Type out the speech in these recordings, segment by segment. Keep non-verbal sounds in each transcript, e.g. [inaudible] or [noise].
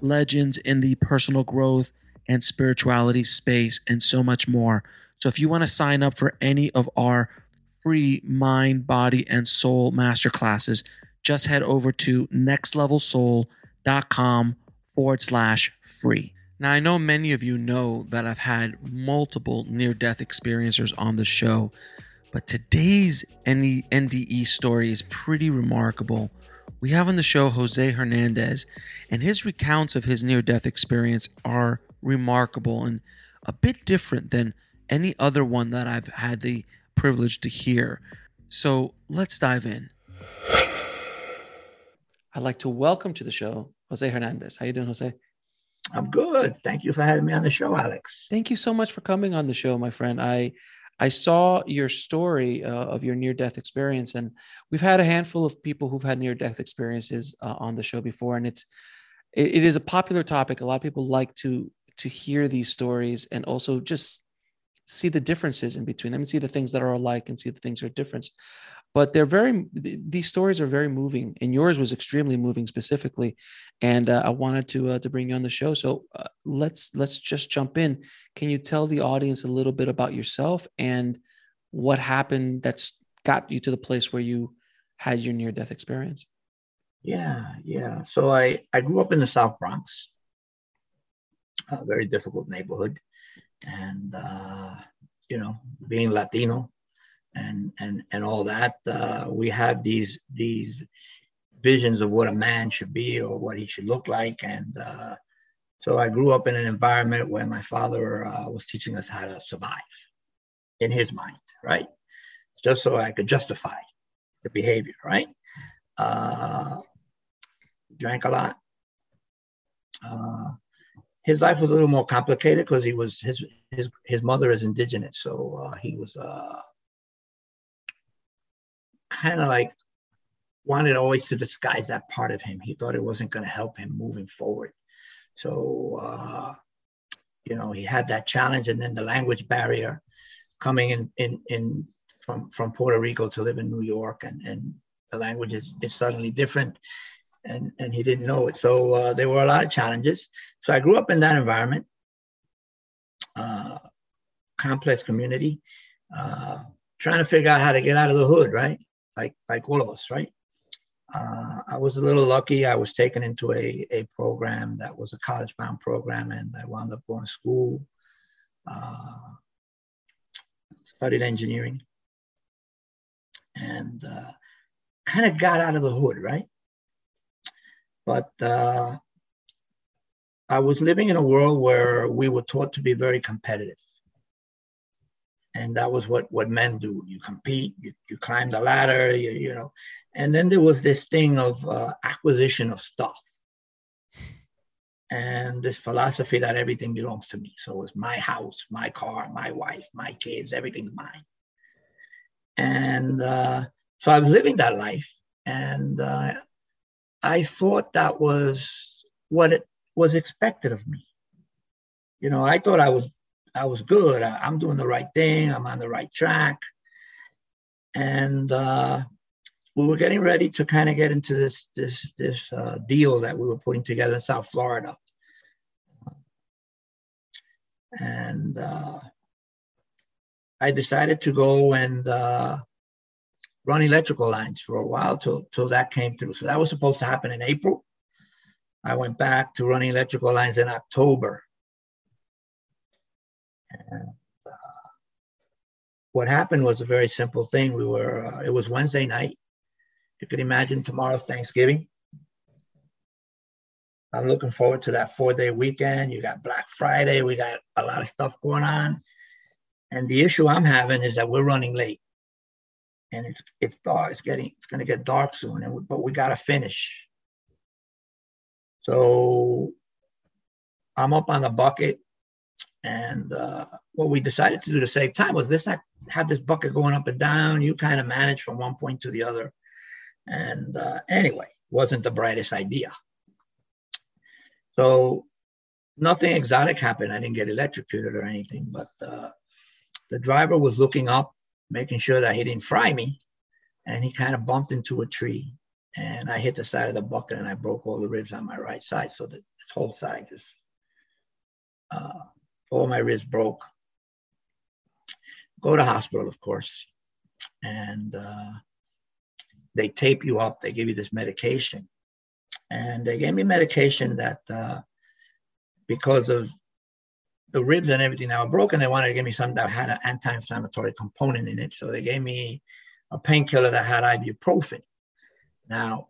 legends in the personal growth and spirituality space, and so much more. So, if you want to sign up for any of our free mind, body, and soul masterclasses, just head over to nextlevelsoul.com forward slash free. Now, I know many of you know that I've had multiple near death experiencers on the show, but today's NDE story is pretty remarkable. We have on the show Jose Hernandez, and his recounts of his near death experience are remarkable and a bit different than any other one that I've had the privilege to hear. So let's dive in. I'd like to welcome to the show Jose Hernandez. How you doing, Jose? I'm good. Thank you for having me on the show, Alex. Thank you so much for coming on the show, my friend. I I saw your story uh, of your near death experience, and we've had a handful of people who've had near death experiences uh, on the show before, and it's it, it is a popular topic. A lot of people like to to hear these stories and also just see the differences in between them and see the things that are alike and see the things that are different but they're very these stories are very moving and yours was extremely moving specifically and uh, i wanted to uh, to bring you on the show so uh, let's let's just jump in can you tell the audience a little bit about yourself and what happened that's got you to the place where you had your near death experience yeah yeah so i i grew up in the south bronx a very difficult neighborhood. And, uh, you know, being Latino and, and, and all that, uh, we have these, these visions of what a man should be or what he should look like. And uh, so I grew up in an environment where my father uh, was teaching us how to survive in his mind, right? Just so I could justify the behavior, right? Uh, drank a lot. Uh, his life was a little more complicated because he was his his his mother is indigenous, so uh, he was uh, kind of like wanted always to disguise that part of him. He thought it wasn't going to help him moving forward. So uh, you know he had that challenge, and then the language barrier coming in in in from from Puerto Rico to live in New York, and and the language is, is suddenly different and, and he didn't know it. So uh, there were a lot of challenges. So I grew up in that environment, uh, complex community, uh, trying to figure out how to get out of the hood, right? Like like all of us, right? Uh, I was a little lucky. I was taken into a, a program that was a college bound program, and I wound up going to school, uh, studied engineering, and uh, kind of got out of the hood, right? But uh, I was living in a world where we were taught to be very competitive. And that was what, what men do. You compete, you, you climb the ladder, you, you know. And then there was this thing of uh, acquisition of stuff and this philosophy that everything belongs to me. So it's my house, my car, my wife, my kids, everything's mine. And uh, so I was living that life. And uh, I thought that was what it was expected of me. You know, I thought I was I was good. I, am doing the right thing. I'm on the right track. And uh, we were getting ready to kind of get into this this this uh, deal that we were putting together in South Florida. And uh, I decided to go and uh, run electrical lines for a while till, till that came through. So that was supposed to happen in April. I went back to running electrical lines in October. And uh, what happened was a very simple thing. We were, uh, it was Wednesday night. You could imagine tomorrow's Thanksgiving. I'm looking forward to that four day weekend. You got Black Friday. We got a lot of stuff going on. And the issue I'm having is that we're running late. And it's it's dark. It's getting it's going to get dark soon. And we, but we got to finish. So I'm up on the bucket. And uh, what we decided to do to save time was this I have this bucket going up and down. You kind of manage from one point to the other. And uh, anyway, wasn't the brightest idea. So nothing exotic happened. I didn't get electrocuted or anything, but uh, the driver was looking up, making sure that he didn't fry me, and he kind of bumped into a tree. And I hit the side of the bucket and I broke all the ribs on my right side. So that this whole side just, uh, all my ribs broke. Go to hospital, of course. And uh, they tape you up, they give you this medication and they gave me medication that uh, because of the ribs and everything were broken, they wanted to give me something that had an anti-inflammatory component in it. So they gave me a painkiller that had ibuprofen. Now,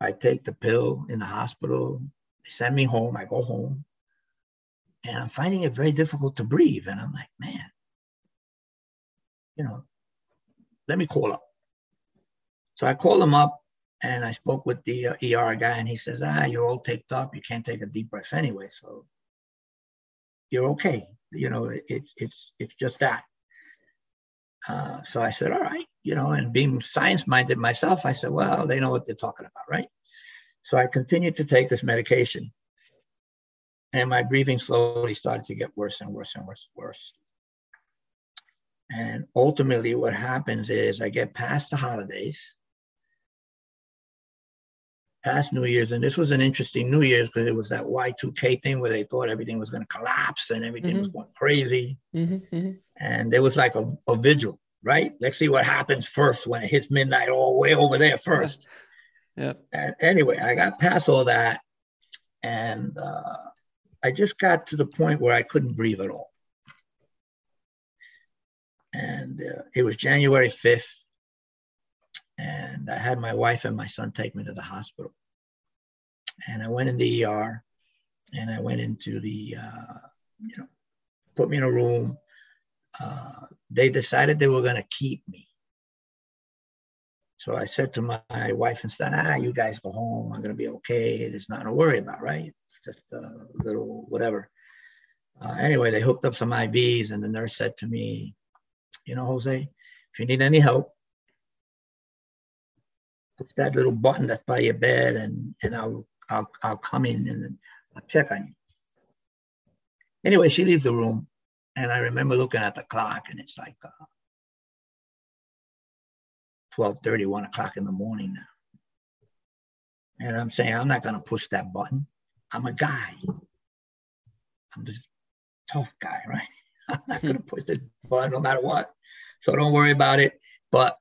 I take the pill in the hospital. They send me home. I go home, and I'm finding it very difficult to breathe. And I'm like, man, you know, let me call up. So I call him up and I spoke with the uh, ER guy, and he says, "Ah, you're all taped up. You can't take a deep breath anyway, so you're okay. You know, it's it's it's just that." Uh, so I said, "All right," you know, and being science-minded myself, I said, "Well, they know what they're talking about, right?" So I continued to take this medication, and my breathing slowly started to get worse and worse and worse and worse. And ultimately, what happens is I get past the holidays past New Year's, and this was an interesting New Year's because it was that Y2K thing where they thought everything was going to collapse and everything mm-hmm. was going crazy. Mm-hmm, mm-hmm. And there was like a, a, vigil, right? Let's see what happens first when it hits midnight, all the way over there first. [laughs] Yeah. And anyway, I got past all that, and uh, I just got to the point where I couldn't breathe at all. And uh, it was January 5th, and I had my wife and my son take me to the hospital. And I went in the ER, and I went into the, uh, you know, put me in a room. Uh, they decided they were going to keep me. So I said to my wife and son, ah, you guys go home. I'm going to be okay. There's nothing to worry about, right? Just a little whatever. Uh, anyway, they hooked up some IVs, and the nurse said to me, you know, Jose, if you need any help, push that little button that's by your bed and, and I'll, I'll, I'll come in and I'll check on you. Anyway, she leaves the room and I remember looking at the clock and it's like uh, 12 30, 1 o'clock in the morning now. And I'm saying, I'm not going to push that button. I'm a guy. I'm this tough guy, right? [laughs] I'm not going to push the button no matter what. So don't worry about it. But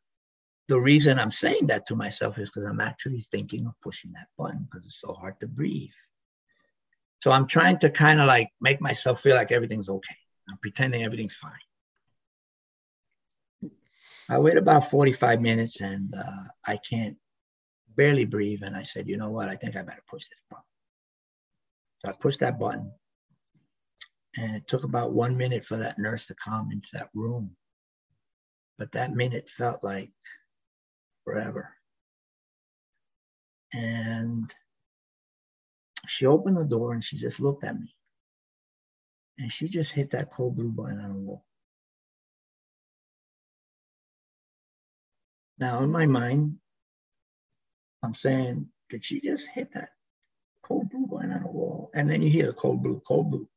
the reason I'm saying that to myself is because I'm actually thinking of pushing that button because it's so hard to breathe. So I'm trying to kind of like make myself feel like everything's okay. I'm pretending everything's fine. I wait about 45 minutes and uh, I can't barely breathe. And I said, you know what? I think I better push this button. So I pushed that button. And it took about one minute for that nurse to come into that room. But that minute felt like forever. And she opened the door and she just looked at me. And she just hit that code blue button on the wall. Now, in my mind, I'm saying, did she just hit that code blue button on the wall? And then you hear code blue, code blue.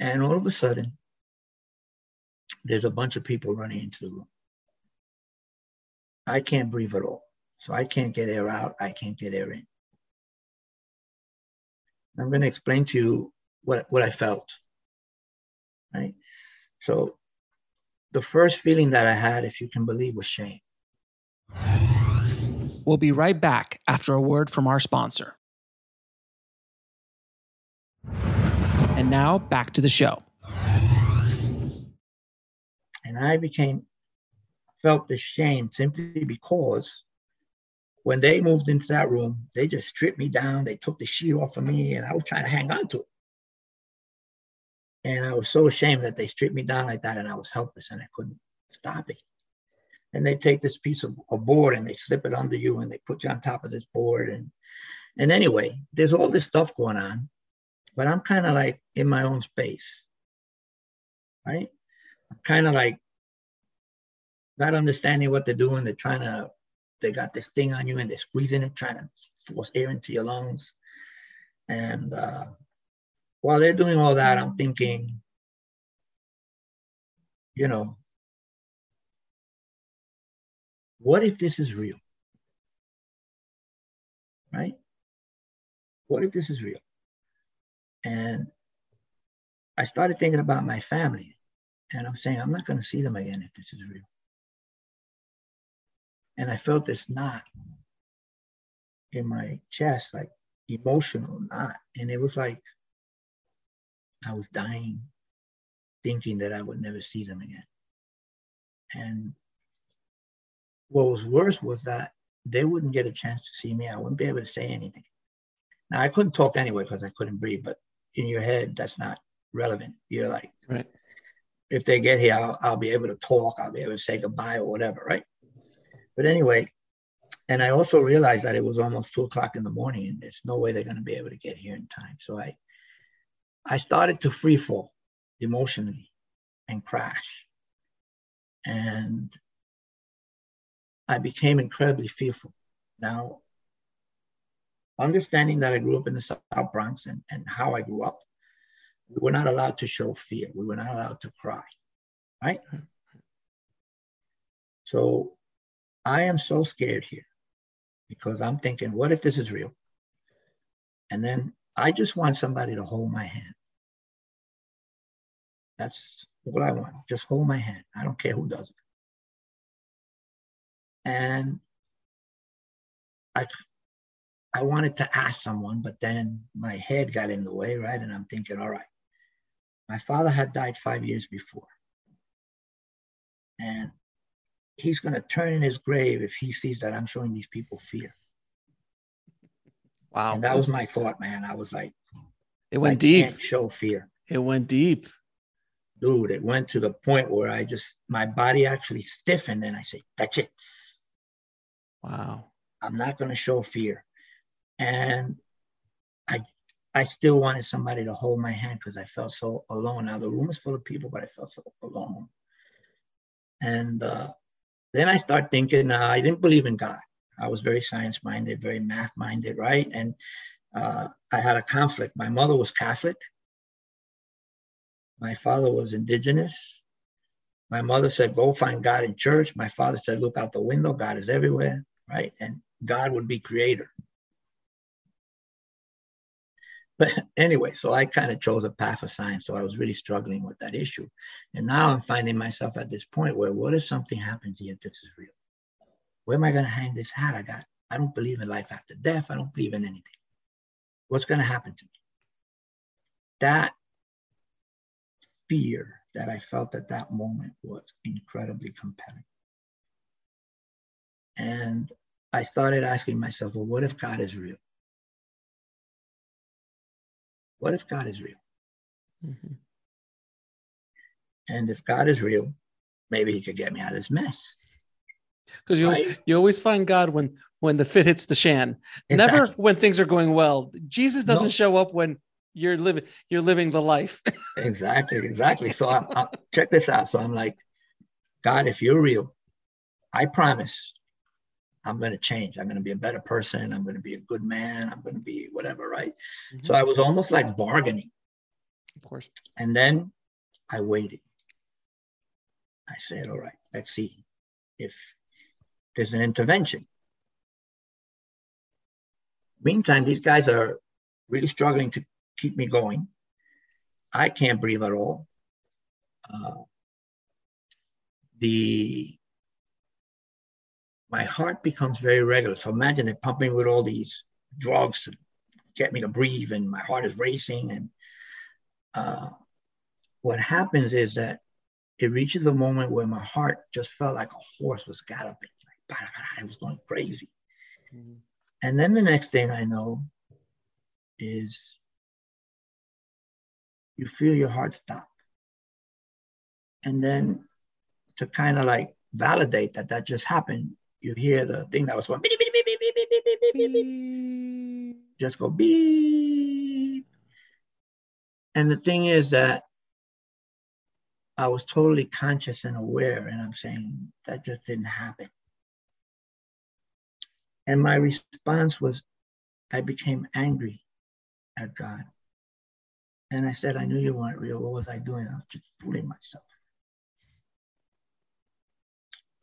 And all of a sudden, there's a bunch of people running into the room. I can't breathe at all. So I can't get air out. I can't get air in. I'm going to explain to you what, what I felt. Right? So the first feeling that I had, if you can believe, was shame. We'll be right back after a word from our sponsor. And now back to the show. And I became, felt ashamed simply because when they moved into that room, they just stripped me down. They took the sheet off of me, and I was trying to hang on to it. And I was so ashamed that they stripped me down like that, and I was helpless and I couldn't stop it. And they take this piece of a board and they slip it under you and they put you on top of this board. And and anyway, there's all this stuff going on, but I'm kind of like in my own space. Right? Kind of like not understanding what they're doing. They're trying to, they got this thing on you and they're squeezing it, trying to force air into your lungs. And uh, while they're doing all that, I'm thinking, you know, what if this is real? Right? What if this is real? And I started thinking about my family. And I'm saying, I'm not going to see them again if this is real. And I felt this knot in my chest, like emotional knot. And it was like I was dying, thinking that I would never see them again. And what was worse was that they wouldn't get a chance to see me. I wouldn't be able to say anything. Now I couldn't talk anyway because I couldn't breathe, but in your head, that's not relevant. You're like, right. If they get here, I'll, I'll be able to talk. I'll be able to say goodbye or whatever, right? But anyway, and I also realized that it was almost two o'clock in the morning, and there's no way they're going to be able to get here in time. So I, I started to free fall emotionally and crash. And I became incredibly fearful. Now, understanding that I grew up in the South Bronx and, and how I grew up, we were not allowed to show fear. We were not allowed to cry, right? So I am so scared here because I'm thinking, what if this is real? And then I just want somebody to hold my hand. That's what I want. Just hold my hand. I don't care who does it. And I I wanted to ask someone, but then my head got in the way, right? And I'm thinking, all right, my father had died five years before. And he's going to turn in his grave if he sees that I'm showing these people fear. Wow. And that was my thought, man. I was like, it went deep. show fear. It went deep. Dude, it went to the point where I just, my body actually stiffened and I said, that's it. Wow. I'm not going to show fear. And I, I still wanted somebody to hold my hand because I felt so alone. Now the room is full of people, but I felt so alone. And uh, then I start thinking, uh, I didn't believe in God. I was very science minded, very math minded, right? And uh, I had a conflict. My mother was Catholic. My father was indigenous. My mother said, go find God in church. My father said, look out the window. God is everywhere, right? And God would be creator. But [laughs] anyway, so I kind of chose a path of science. So I was really struggling with that issue. And now I'm finding myself at this point where what if something happens here this is real? Where am I going to hang this hat I got? I don't believe in life after death. I don't believe in anything. What's going to happen to me? That fear that I felt at that moment was incredibly compelling. And I started asking myself, well, what if God is real? What if God is real? Mm-hmm. And if God is real, maybe he could get me out of this mess. Because you right? you always find God when when the fit hits the shan. Exactly. Never when things are going well. Jesus doesn't no. show up when you're living you're living the life. [laughs] exactly, exactly. So I'm, I'm, check this out. So I'm like, God, if you're real, I promise I'm going to change. I'm going to be a better person. I'm going to be a good man. I'm going to be whatever, right? Mm-hmm. So I was almost like bargaining. Of course. And then I waited. I said, all right, let's see if there's an intervention. Meantime, these guys are really struggling to keep me going. I can't breathe at all. Uh, the my heart becomes very regular. So imagine they're pumping with all these drugs to get me to breathe, and my heart is racing. And uh, what happens is that it reaches a moment where my heart just felt like a horse was galloping. Like, I was going crazy. Mm-hmm. And then the next thing I know is you feel your heart stop. And then to kind of like validate that that just happened, you hear the thing that was going beep, beep, beep, beep, beep, beep, beep, beep, beep, beep. just go beep. And the thing is that I was totally conscious and aware, and I'm saying that just didn't happen. And my response was, I became angry at God. And I said, I knew you weren't real. What was I doing? I was just fooling myself.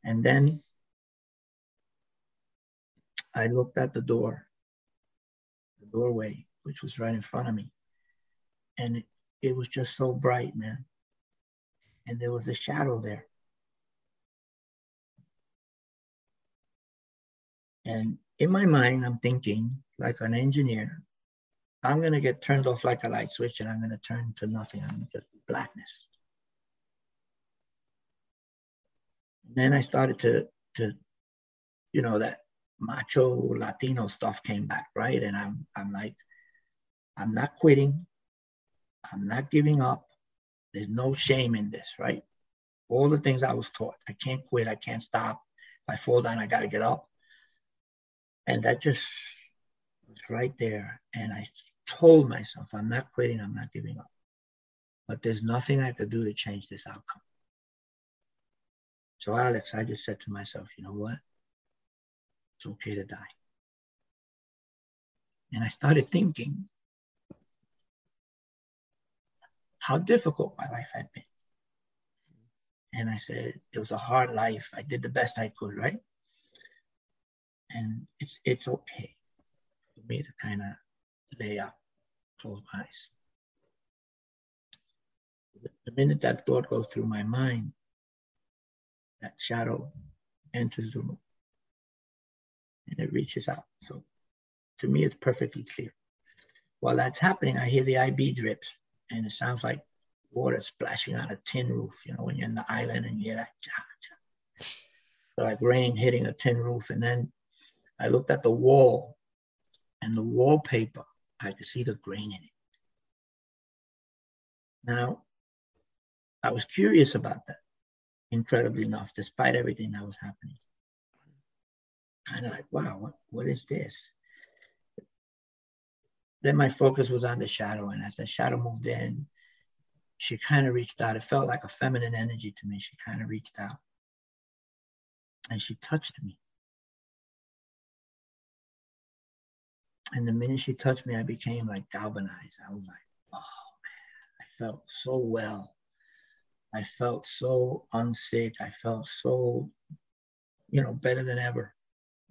And then I looked at the door, the doorway, which was right in front of me. And it, it was just so bright, man. And there was a shadow there. And in my mind, I'm thinking, like an engineer, I'm going to get turned off like a light switch and I'm going to turn to nothing. I'm just blackness. And then I started to, to, you know, that macho Latino stuff came back, right? And I'm, I'm like, I'm not quitting. I'm not giving up. There's no shame in this, right? All the things I was taught. I can't quit. I can't stop. If I fall down, I got to get up. And that just was right there. And I told myself, I'm not quitting. I'm not giving up. But there's nothing I could do to change this outcome. So, Alex, I just said to myself, you know what? It's okay to die. And I started thinking how difficult my life had been. And I said, it was a hard life. I did the best I could, right? And it's it's okay for me to kind of lay up, close my eyes. The minute that thought goes through my mind, that shadow enters the room and it reaches out. So to me, it's perfectly clear. While that's happening, I hear the IV drips and it sounds like water splashing on a tin roof, you know, when you're in the island and you're like. So like rain hitting a tin roof. And then I looked at the wall and the wallpaper, I could see the grain in it. Now, I was curious about that, incredibly enough, despite everything that was happening kind of like, wow, what, what is this? Then my focus was on the shadow. And as the shadow moved in, she kind of reached out. It felt like a feminine energy to me. She kind of reached out and she touched me. And the minute she touched me, I became like galvanized. I was like, oh man, I felt so well. I felt so unsick. I felt so, you know, better than ever.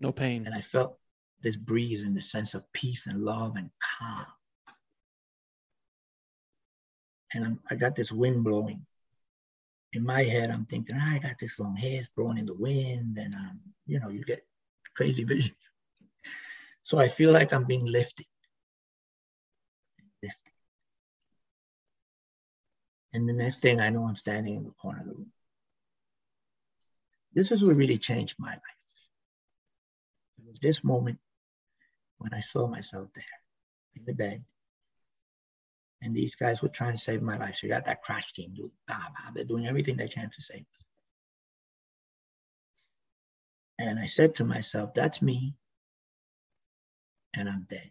No pain. And I felt this breeze and the sense of peace and love and calm. And I'm, I got this wind blowing. In my head, I'm thinking, ah, I got this long hair, it's blowing in the wind, and um, you know, you get crazy [laughs] visions. So I feel like I'm being lifted. Lifted. And the next thing I know, I'm standing in the corner of the room. This is what really changed my life was this moment when I saw myself there in the bed. And these guys were trying to save my life. So you got that crash team, dude. They're doing everything they can to save me. And I said to myself, that's me. And I'm dead.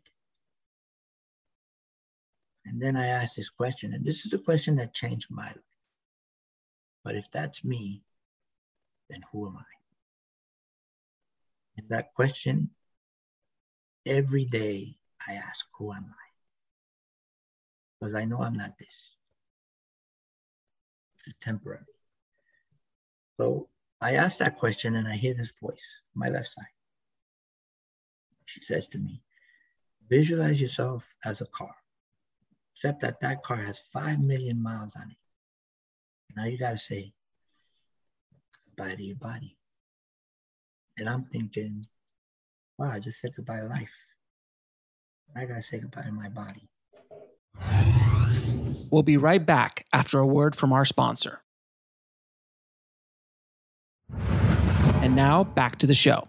And then I asked this question, and this is a question that changed my life. But if that's me, then who am I? And that question, every day I ask, who am I? Because I know I'm not this. This is temporary. So I ask that question and I hear this voice, my left side. She says to me, visualize yourself as a car, except that that car has 5 million miles on it. Now you got to say goodbye to your body. And I'm thinking, wow, I just said goodbye to life. I gotta say goodbye to my body. We'll be right back after a word from our sponsor. And now back to the show.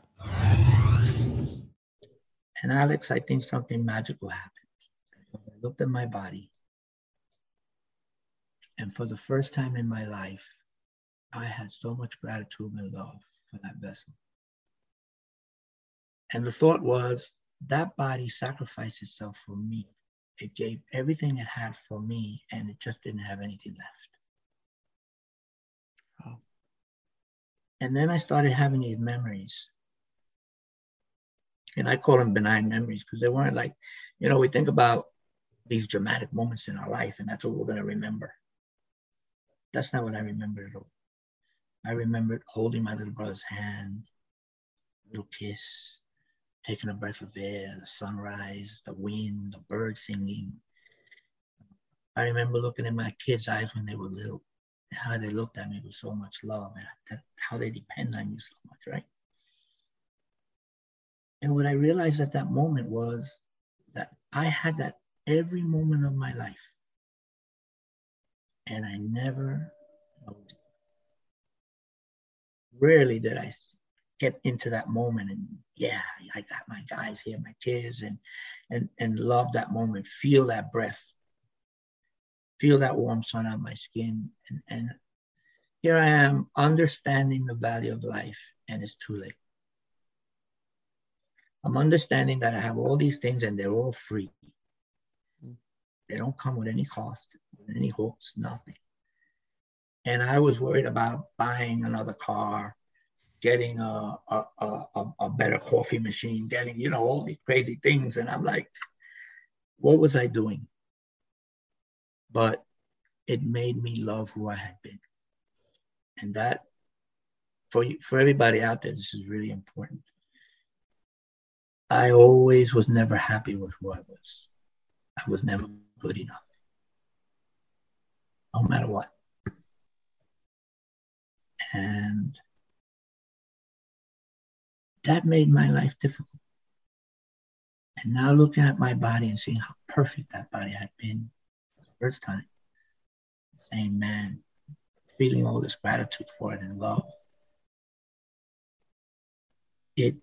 And Alex, I think something magical happened. I looked at my body, and for the first time in my life, I had so much gratitude and love for that vessel. And the thought was that body sacrificed itself for me. It gave everything it had for me, and it just didn't have anything left. Oh. And then I started having these memories. And I call them benign memories because they weren't like, you know, we think about these dramatic moments in our life, and that's what we're going to remember. That's not what I remember at all. I remembered holding my little brother's hand, little kiss, taking a breath of air, the sunrise, the wind, the birds singing. I remember looking in my kids' eyes when they were little, how they looked at me with so much love, and that, how they depend on you so much, right? And what I realized at that moment was that I had that every moment of my life. And I never, rarely did I get into that moment and yeah, I got my guys here, my kids, and and and love that moment, feel that breath, feel that warm sun on my skin, and and here I am understanding the value of life, and it's too late. I'm understanding that I have all these things and they're all free. Hmm. They don't come with any cost, any hooks, nothing. And I was worried about buying another car getting a, a, a, a better coffee machine, getting, you know, all these crazy things. And I'm like, what was I doing? But it made me love who I had been. And that, for, you, for everybody out there, this is really important. I always was never happy with who I was. I was never good enough, no matter what. And that made my life difficult. And now looking at my body and seeing how perfect that body had been the first time, saying, man, feeling all this gratitude for it and love. It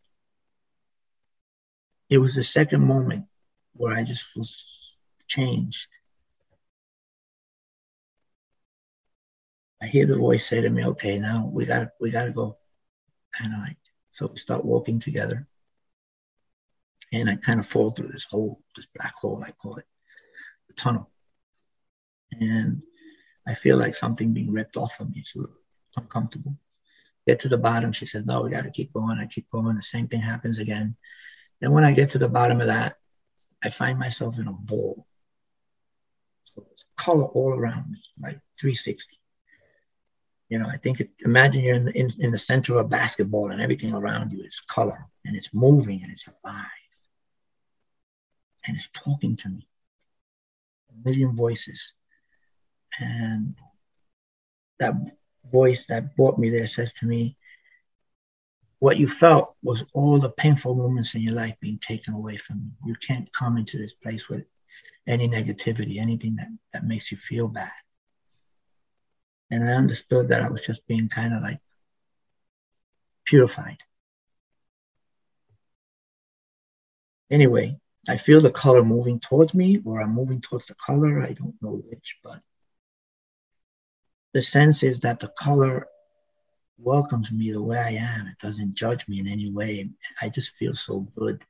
it was the second moment where I just was changed. I hear the voice say to me, okay, now we got we gotta go. Kind of like so we start walking together. And I kind of fall through this hole, this black hole, I call it, the tunnel. And I feel like something being ripped off of me. It's uncomfortable. Get to the bottom. She says, No, we got to keep going. I keep going. The same thing happens again. Then when I get to the bottom of that, I find myself in a bowl. So it's color all around me, like 360. You know, I think it, imagine you're in, in, in the center of a basketball and everything around you is color and it's moving and it's alive. And it's talking to me. A million voices. And that voice that brought me there says to me, what you felt was all the painful moments in your life being taken away from you. You can't come into this place with any negativity, anything that, that makes you feel bad. And I understood that I was just being kind of like purified. Anyway, I feel the color moving towards me, or I'm moving towards the color. I don't know which, but the sense is that the color welcomes me the way I am. It doesn't judge me in any way. I just feel so good,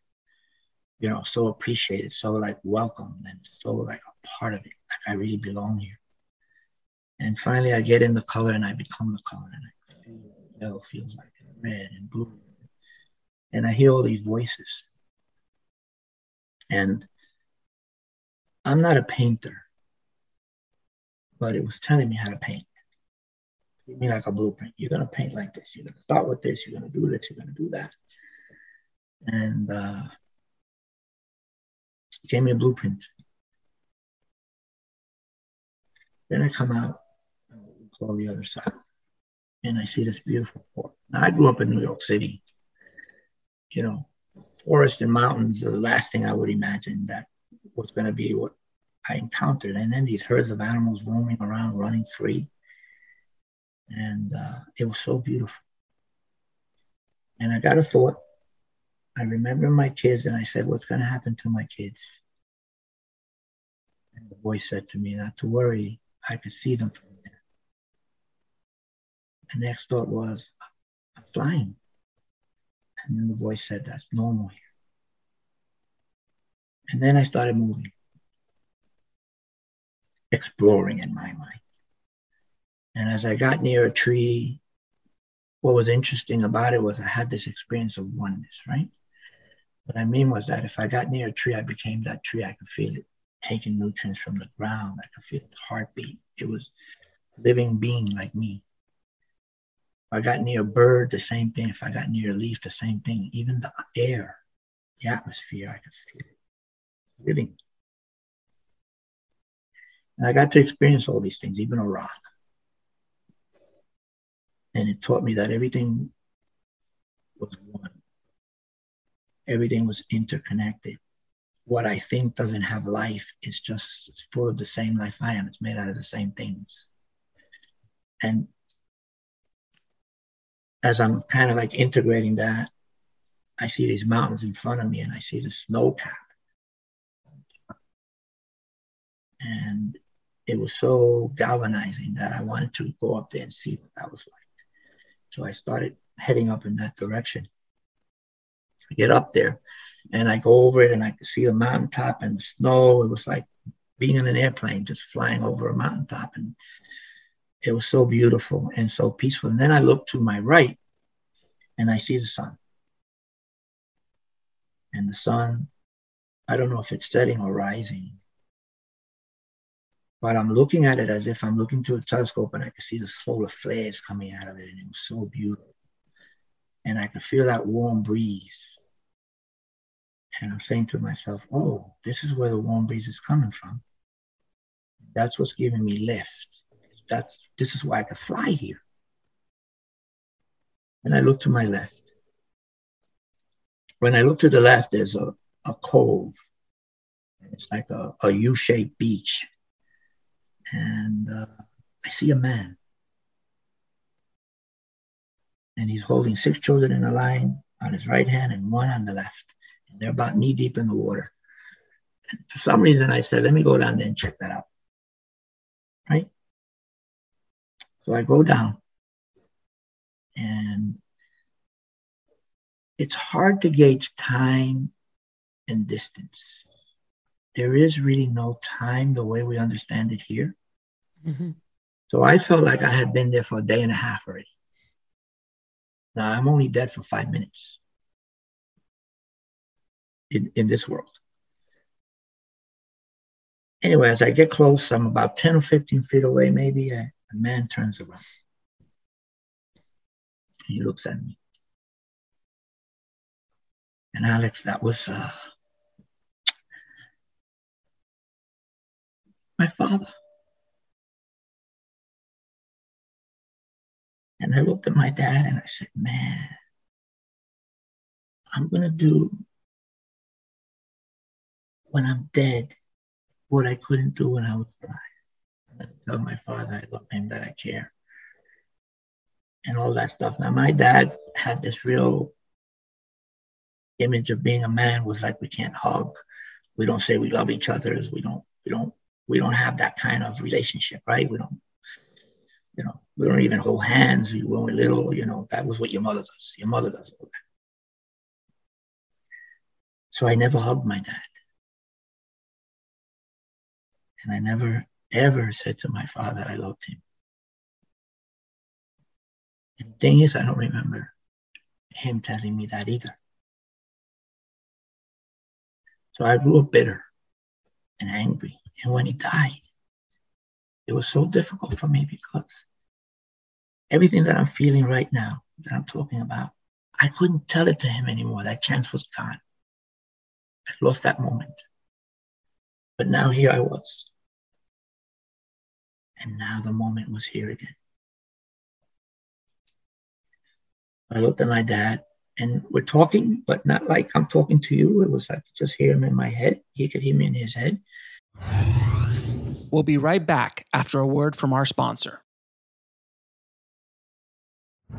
you know, so appreciated, so like welcomed, and so like a part of it. Like I really belong here. And finally, I get in the color and I become the color. And I feel yellow feels like red and blue. And I hear all these voices. And I'm not a painter, but it was telling me how to paint. Give me like a blueprint. You're going to paint like this. You're going to start with this. You're going to do this. You're going to do that. And uh, gave me a blueprint. Then I come out on the other side. And I see this beautiful port. Now, I grew up in New York City. You know, forest and mountains are the last thing I would imagine that was going to be what I encountered. And then these herds of animals roaming around, running free. And uh, it was so beautiful. And I got a thought. I remember my kids, and I said, What's going to happen to my kids? And the voice said to me, Not to worry, I could see them from The next thought was, I'm flying. And then the voice said, That's normal here. And then I started moving, exploring in my mind. And as I got near a tree, what was interesting about it was I had this experience of oneness, right? What I mean was that if I got near a tree, I became that tree. I could feel it taking nutrients from the ground. I could feel the heartbeat. It was a living being like me. If I got near a bird, the same thing. If I got near a leaf, the same thing. Even the air, the atmosphere, I could feel it living. And I got to experience all these things, even a rock. And it taught me that everything was one. Everything was interconnected. What I think doesn't have life is just it's full of the same life I am. It's made out of the same things. And as I'm kind of like integrating that, I see these mountains in front of me and I see the snow cap And it was so galvanizing that I wanted to go up there and see what that was like. So I started heading up in that direction. I get up there and I go over it and I could see the mountaintop and the snow. It was like being in an airplane, just flying over a mountaintop. And it was so beautiful and so peaceful. And then I look to my right and I see the sun. And the sun, I don't know if it's setting or rising, but I'm looking at it as if I'm looking through a telescope and I could see the solar flares coming out of it, and it was so beautiful. And I could feel that warm breeze. And I'm saying to myself, oh, this is where the warm breeze is coming from. That's what's giving me lift. That's this is why I could fly here. And I look to my left. When I look to the left, there's a, a cove. It's like a, a U-shaped beach and uh, I see a man. And he's holding six children in a line on his right hand and one on the left. And they're about knee deep in the water. And for some reason, I said, let me go down there and check that out. Right? So I go down. And it's hard to gauge time and distance there is really no time the way we understand it here. Mm-hmm. So I felt like I had been there for a day and a half already. Now I'm only dead for five minutes in, in this world. Anyway, as I get close, I'm about 10 or 15 feet away, maybe a, a man turns around. He looks at me. And Alex, that was uh, my father. And I looked at my dad and I said, man, I'm going to do when I'm dead what I couldn't do when I was alive. Tell my father I love him, that I care, and all that stuff. Now, my dad had this real image of being a man was like we can't hug, we don't say we love each other, we don't we don't we don't have that kind of relationship, right? We don't, you know, we don't even hold hands when we're little, you know, that was what your mother does. Your mother does all that. So I never hugged my dad. And I never, ever said to my father I loved him. And the thing is, I don't remember him telling me that either. So I grew up bitter and angry and when he died, it was so difficult for me because everything that I'm feeling right now, that I'm talking about, I couldn't tell it to him anymore. That chance was gone. I lost that moment. But now here I was. And now the moment was here again. I looked at my dad and we're talking, but not like I'm talking to you. It was like just hear him in my head. He could hear me in his head. We'll be right back after a word from our sponsor.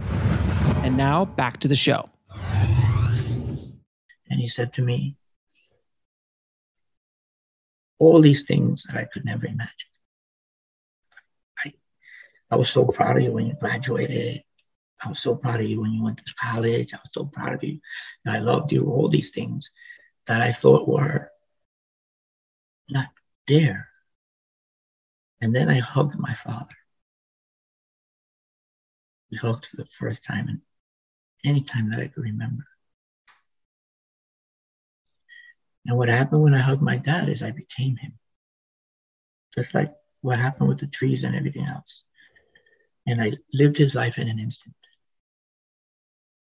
And now back to the show. And he said to me, all these things that I could never imagine. I, was so proud of you when you graduated. I was so proud of you when you went to college. I was so proud of you. I loved you, all these things that I thought were not there. And then I hugged my father. We hugged for the first time in any time that I could remember. And what happened when I hugged my dad is I became him. Just like what happened with the trees and everything else. And I lived his life in an instant.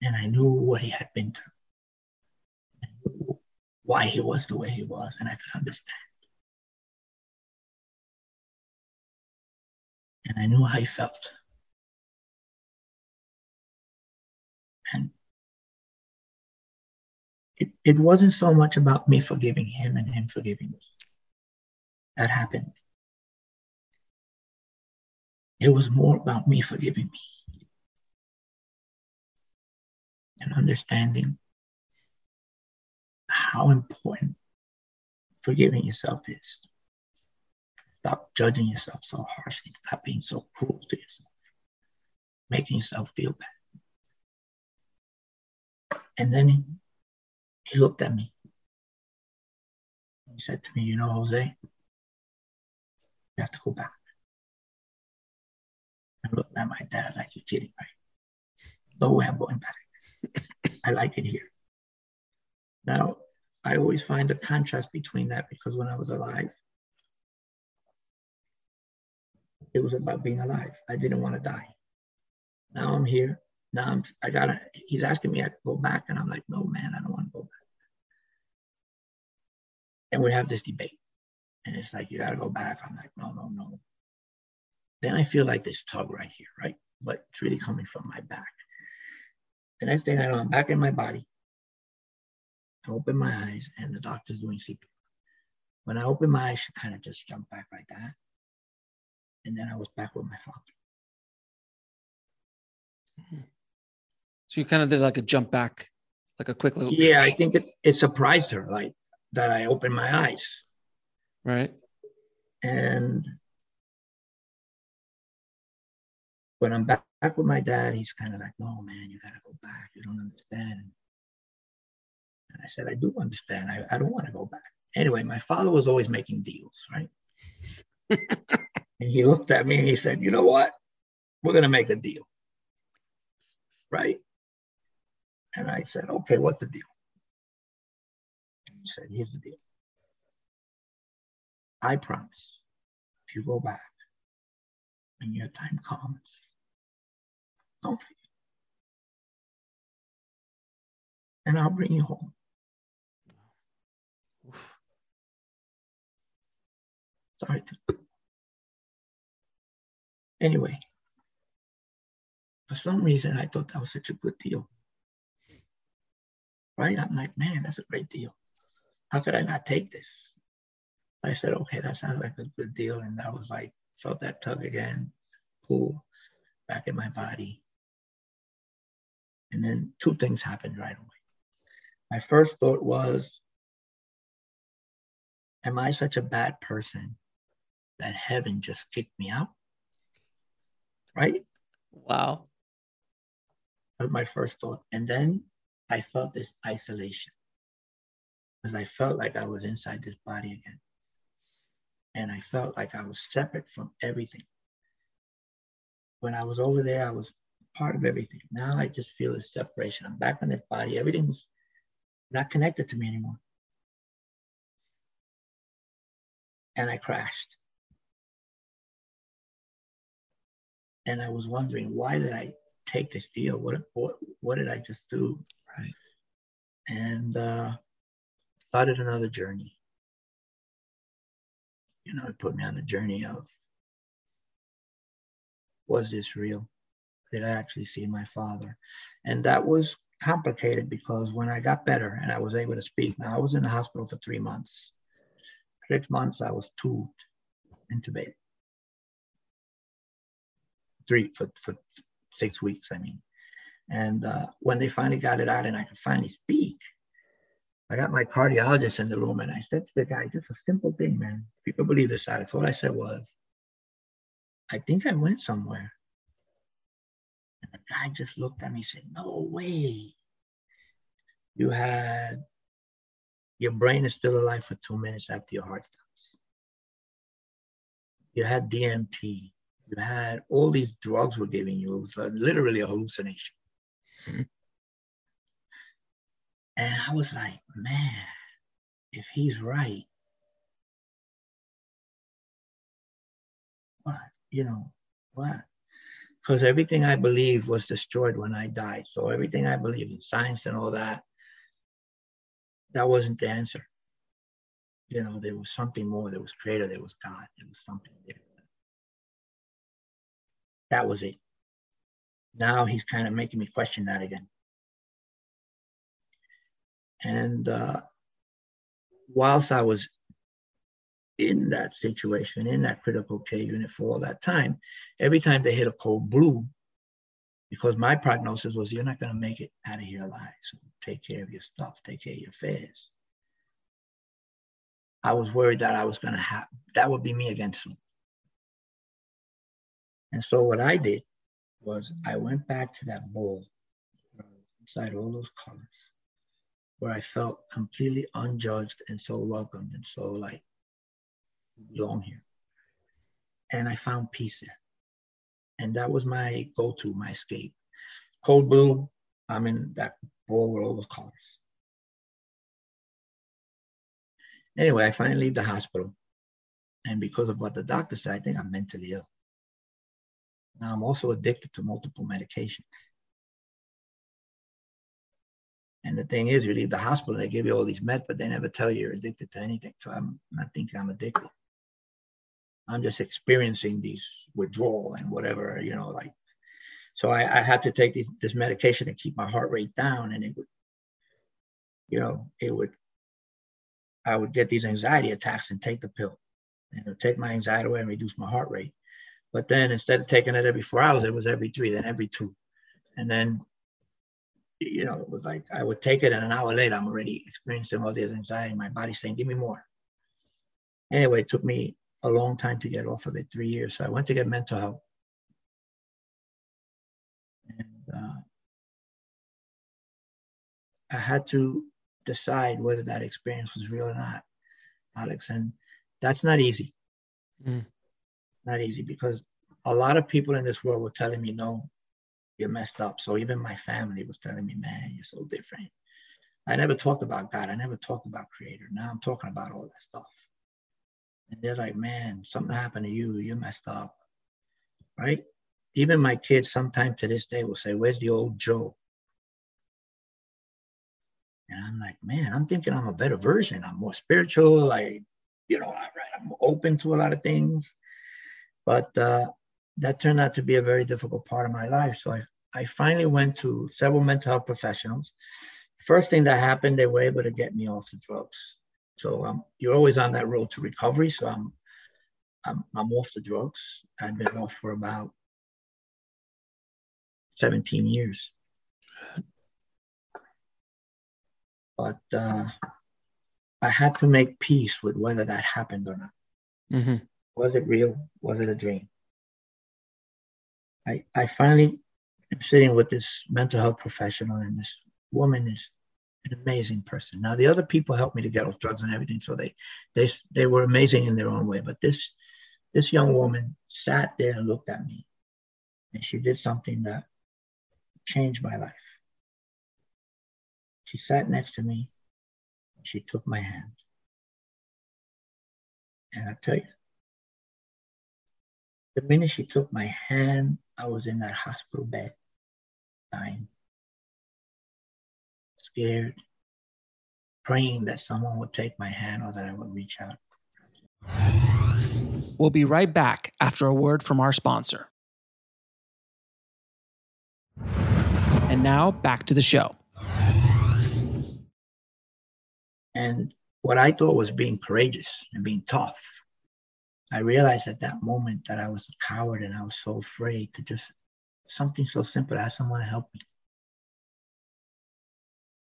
And I knew what he had been through, And why he was the way he was, and I could understand. And I knew how he felt. And it, it wasn't so much about me forgiving him and him forgiving me. That happened. It was more about me forgiving me and understanding how important forgiving yourself is. Stop judging yourself so harshly. Stop being so cruel to yourself, making yourself feel bad. And then he looked at me. And he said to me, You know, Jose, you have to go back. I looked at my dad like, You're kidding, right? No way I'm going back. I like it here. Now, I always find a contrast between that because when I was alive, it was about being alive. I didn't want to die. Now I'm here. Now I'm, I gotta, he's asking me to go back and I'm like, no, man, I don't want to go back and we have this debate. And it's like, you got to go back. I'm like, no, no, no. Then I feel like this tug right here, right? But it's really coming from my back. The next thing I know, I'm back in my body. I open my eyes and the doctor's doing CPR. When I opened my eyes, she kind of just jumped back like that. And then I was back with my father. Mm-hmm. So you kind of did like a jump back, like a quick little. Yeah, I think it, it surprised her. Like, that I opened my eyes. Right. And when I'm back, back with my dad, he's kind of like, no, man, you got to go back. You don't understand. And I said, I do understand. I, I don't want to go back. Anyway, my father was always making deals, right? [laughs] and he looked at me and he said, you know what? We're going to make a deal. Right? And I said, okay, what's the deal? And He said, here's the deal. I promise, if you go back when your time comes, don't. And I'll bring you home. Sorry. To... Anyway, for some reason, I thought that was such a good deal. Right? I'm like, man, that's a great deal how could I not take this? I said, okay, that sounds like a good deal. And I was like, felt that tug again, pull back in my body. And then two things happened right away. My first thought was, am I such a bad person that heaven just kicked me out? Right? Wow. That was my first thought. And then I felt this isolation because I felt like I was inside this body again. And I felt like I was separate from everything. When I was over there, I was part of everything. Now I just feel a separation. I'm back on this body. Everything's not connected to me anymore. And I crashed. And I was wondering, why did I take this deal? What, what, what did I just do? Right. And uh, started another journey. You know, it put me on the journey of was this real? Did I actually see my father? And that was complicated because when I got better and I was able to speak, now I was in the hospital for three months. six months, I was tubed, intubated. Three for, for six weeks, I mean. And uh, when they finally got it out and I could finally speak, I got my cardiologist in the room and I said to the guy, just a simple thing, man. People believe this side. All I said was, I think I went somewhere. And the guy just looked at me and said, No way. You had your brain is still alive for two minutes after your heart stops. You had DMT. You had all these drugs were giving you. It was a, literally a hallucination. Mm-hmm. And I was like, man, if he's right, what? You know, what? Because everything I believed was destroyed when I died. So everything I believed in science and all that, that wasn't the answer. You know, there was something more. There was creator, there was God, there was something there. That was it. Now he's kind of making me question that again. And uh, whilst I was in that situation, in that critical care unit for all that time, every time they hit a code blue, because my prognosis was you're not going to make it out of here alive. So take care of your stuff, take care of your affairs. I was worried that I was going to have that would be me against them. And so what I did was I went back to that bowl inside all those colors where I felt completely unjudged and so welcomed and so like belong here. And I found peace there. And that was my go-to, my escape. Code blue, I'm in that bowl with all those colors. Anyway, I finally leave the hospital. And because of what the doctor said, I think I'm mentally ill. Now I'm also addicted to multiple medications. And the thing is, you leave the hospital, they give you all these meds, but they never tell you you're addicted to anything. So I'm not thinking I'm addicted. I'm just experiencing these withdrawal and whatever, you know, like. So I, I had to take these, this medication to keep my heart rate down, and it would, you know, it would. I would get these anxiety attacks and take the pill, and it would take my anxiety away and reduce my heart rate. But then instead of taking it every four hours, it was every three, then every two, and then you know, it was like I would take it and an hour later, I'm already experiencing all this anxiety. My body's saying, give me more. Anyway, it took me a long time to get off of it, three years. So I went to get mental help. And uh, I had to decide whether that experience was real or not, Alex. And that's not easy. Mm. Not easy because a lot of people in this world were telling me, no, you're messed up. So even my family was telling me, man, you're so different. I never talked about God. I never talked about creator. Now I'm talking about all that stuff. And they're like, man, something happened to you. You're messed up. Right? Even my kids sometimes to this day will say, where's the old Joe? And I'm like, man, I'm thinking I'm a better version. I'm more spiritual. Like, you know, I'm open to a lot of things. But uh, that turned out to be a very difficult part of my life. So I, I finally went to several mental health professionals. First thing that happened, they were able to get me off the drugs. So um, you're always on that road to recovery. So I'm, I'm, I'm off the drugs. I've been off for about 17 years. But uh, I had to make peace with whether that happened or not. Mm-hmm. Was it real? Was it a dream? I, I finally am sitting with this mental health professional, and this woman is an amazing person. Now the other people helped me to get off drugs and everything, so they they they were amazing in their own way. But this this young woman sat there and looked at me, and she did something that changed my life. She sat next to me. She took my hand, and I tell you, the minute she took my hand I was in that hospital bed, dying, scared, praying that someone would take my hand or that I would reach out. We'll be right back after a word from our sponsor. And now back to the show. And what I thought was being courageous and being tough. I realized at that moment that I was a coward and I was so afraid to just something so simple, ask someone to help me.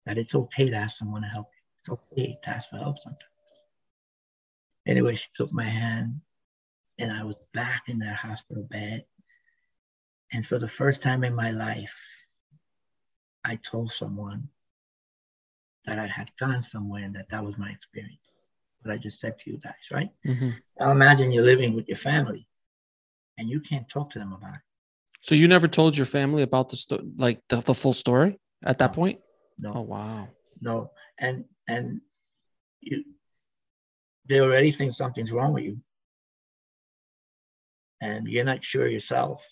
That it's okay to ask someone to help you. It's okay to ask for help sometimes. Anyway, she took my hand and I was back in that hospital bed. And for the first time in my life, I told someone that I had gone somewhere and that that was my experience. What I just said to you guys, right? Mm-hmm. Now imagine you're living with your family and you can't talk to them about it. So you never told your family about the story, like the, the full story at that no. point? No. Oh wow. No, and and you, they already think something's wrong with you, and you're not sure yourself.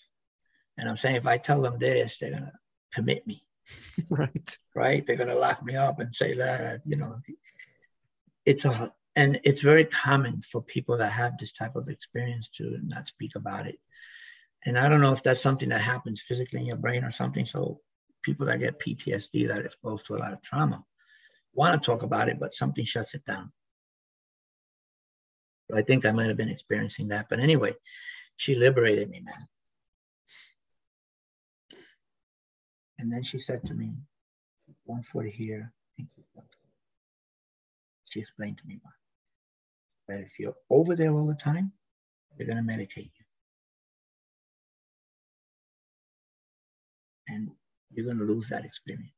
And I'm saying if I tell them this, they're gonna commit me. [laughs] right. Right. They're gonna lock me up and say that you know. It's a and it's very common for people that have this type of experience to not speak about it. And I don't know if that's something that happens physically in your brain or something. So people that get PTSD that are exposed to a lot of trauma want to talk about it, but something shuts it down. So I think I might have been experiencing that. But anyway, she liberated me, man. And then she said to me, one foot here, she explained to me why. That if you're over there all the time, they're going to medicate you. And you're going to lose that experience.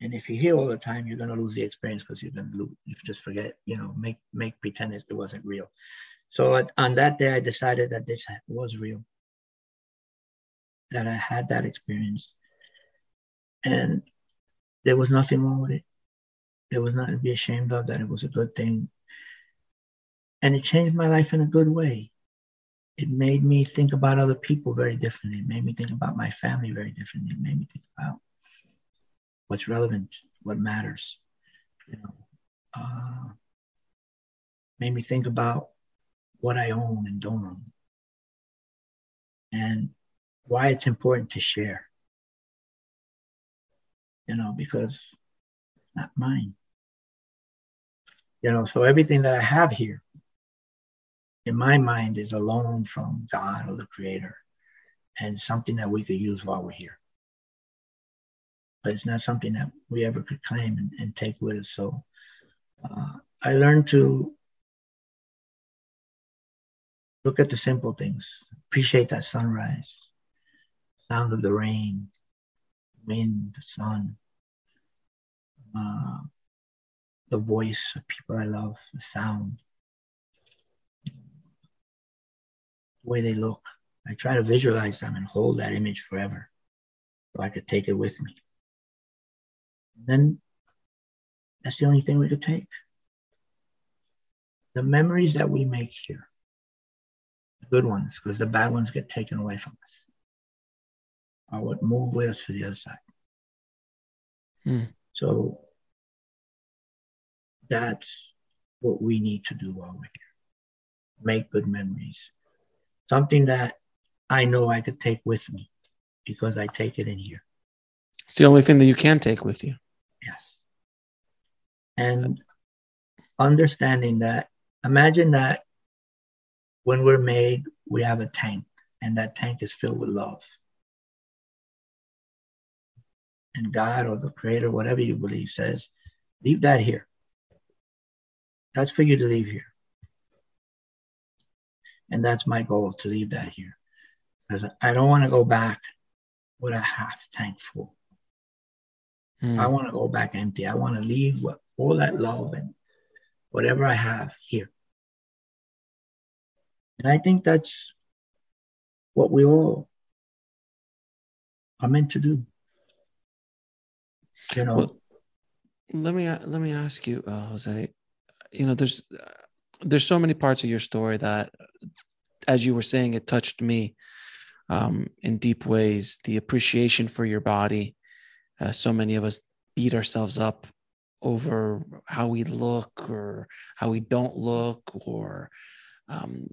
And if you're here all the time, you're going to lose the experience because you're going to lose, you just forget, you know, make make pretend it wasn't real. So on that day, I decided that this was real, that I had that experience, and there was nothing wrong with it. There was nothing to be ashamed of. That it was a good thing, and it changed my life in a good way it made me think about other people very differently. It made me think about my family very differently. It made me think about what's relevant, what matters. You know, uh, made me think about what I own and don't own, and why it's important to share. You know, because it's not mine. You know, so everything that I have here in my mind, is a loan from God or the Creator and something that we could use while we're here. But it's not something that we ever could claim and, and take with us. So uh, I learned to look at the simple things, appreciate that sunrise, sound of the rain, wind, the sun, uh, the voice of people I love, the sound, the way they look. I try to visualize them and hold that image forever so I could take it with me. And then that's the only thing we could take. The memories that we make here, the good ones, because the bad ones get taken away from us, are what move with us to the other side. Hmm. So that's what we need to do while we're here. Make good memories something that I know I could take with me because I take it in here. It's the only thing that you can take with you. Yes. And understanding that, imagine that when we're made, we have a tank, and that tank is filled with love. And God or the Creator, whatever you believe, says, leave that here. That's for you to leave here. And that's my goal to leave that here. Because I don't want to go back with a half tank full. Mm. I want to go back empty. I want to leave with all that love and whatever I have here. And I think that's what we all are meant to do. You know. Well, let me let me ask you, uh, Jose. You know, there's there's so many parts of your story that, as you were saying, it touched me um, in deep ways. The appreciation for your body. Uh, so many of us beat ourselves up over how we look or how we don't look or um,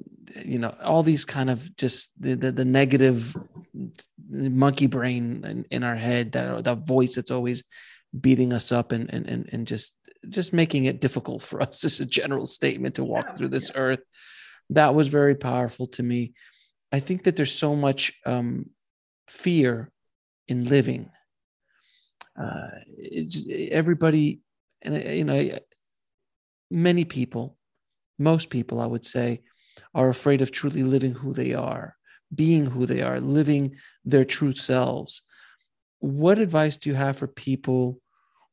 you know all these kind of just the, the, the negative monkey brain in, in, our head that that voice that's always beating us up and and and, and just just making it difficult for [laughs] us as a general statement to walk Yeah, through this yeah. earth. That was very powerful to me. I think that there's so much um, fear in living. Uh, it's everybody, and uh, you know, many people, most people, I would say, are afraid of truly living who they are, being who they are, living their true selves. What advice do you have for people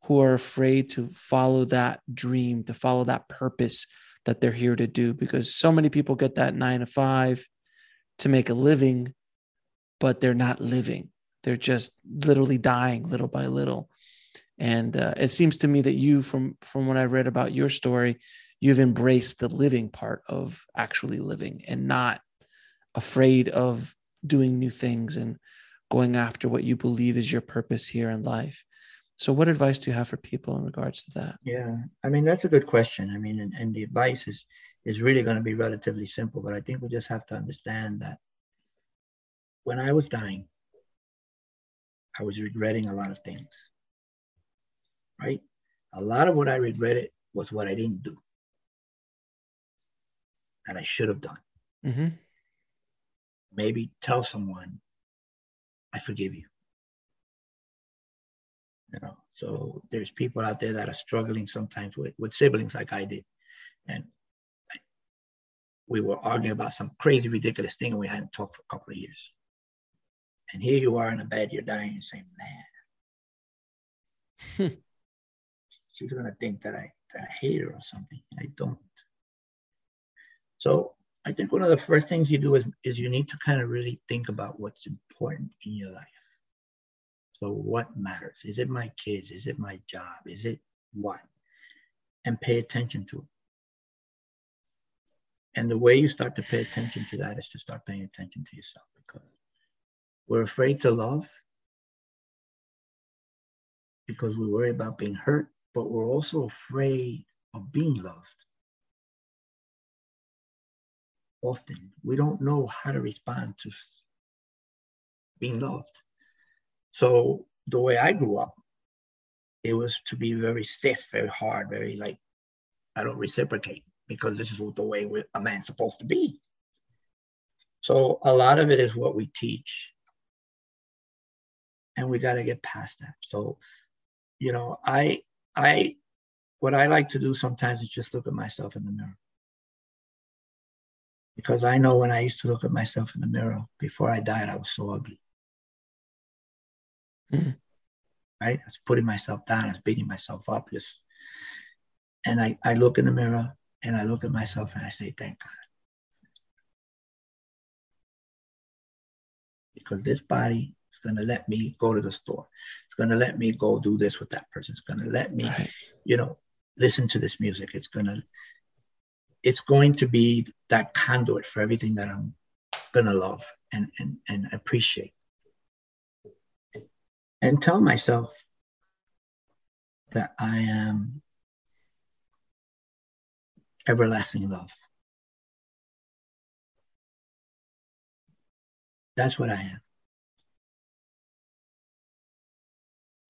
who are afraid to follow that dream, to follow that purpose that they're here to do? Because so many people get that nine to five to make a living, but they're not living. They're just literally dying little by little. And uh, it seems to me that you, from from what I read about your story, you've embraced the living part of actually living and not afraid of doing new things and going after what you believe is your purpose here in life. So, what advice do you have for people in regards to that? Yeah, I mean that's a good question. I mean, and, and the advice is is really going to be relatively simple, but I think we just have to understand that when I was dying, I was regretting a lot of things. Right? A lot of what I regretted was what I didn't do that I should have done. Mm-hmm. Maybe tell someone, I forgive you. You know, so there's people out there that are struggling sometimes with, with siblings like I did. And we were arguing about some crazy, ridiculous thing and we hadn't talked for a couple of years. And here you are in a bed, you're dying, and saying, man, hmm. she's gonna think that I that I hate her or something. I don't. So I think one of the first things you do is, is you need to kind of really think about what's important in your life. So what matters? Is it my kids? Is it my job? Is it what? And pay attention to it. And the way you start to pay attention to that is to start paying attention to yourself because we're afraid to love because we worry about being hurt, but we're also afraid of being loved. Often we don't know how to respond to being loved. So the way I grew up, it was to be very stiff, very hard, very like, I don't reciprocate because this is the way a man's supposed to be. So a lot of it is what we teach. And we got to get past that. So, you know, I, I, what I like to do sometimes is just look at myself in the mirror. Because I know when I used to look at myself in the mirror before I died, I was so ugly. Mm-hmm. Right? I was putting myself down, I was beating myself up, just and I, I look in the mirror and I look at myself and I say, thank God. Because this body is going to let me go to the store. It's going to let me go do this with that person. It's going to let me, Right. you know, listen to this music. It's going to, it's going to be that conduit for everything that I'm going to love and, and, and appreciate. And tell myself that I am everlasting love. That's what I am.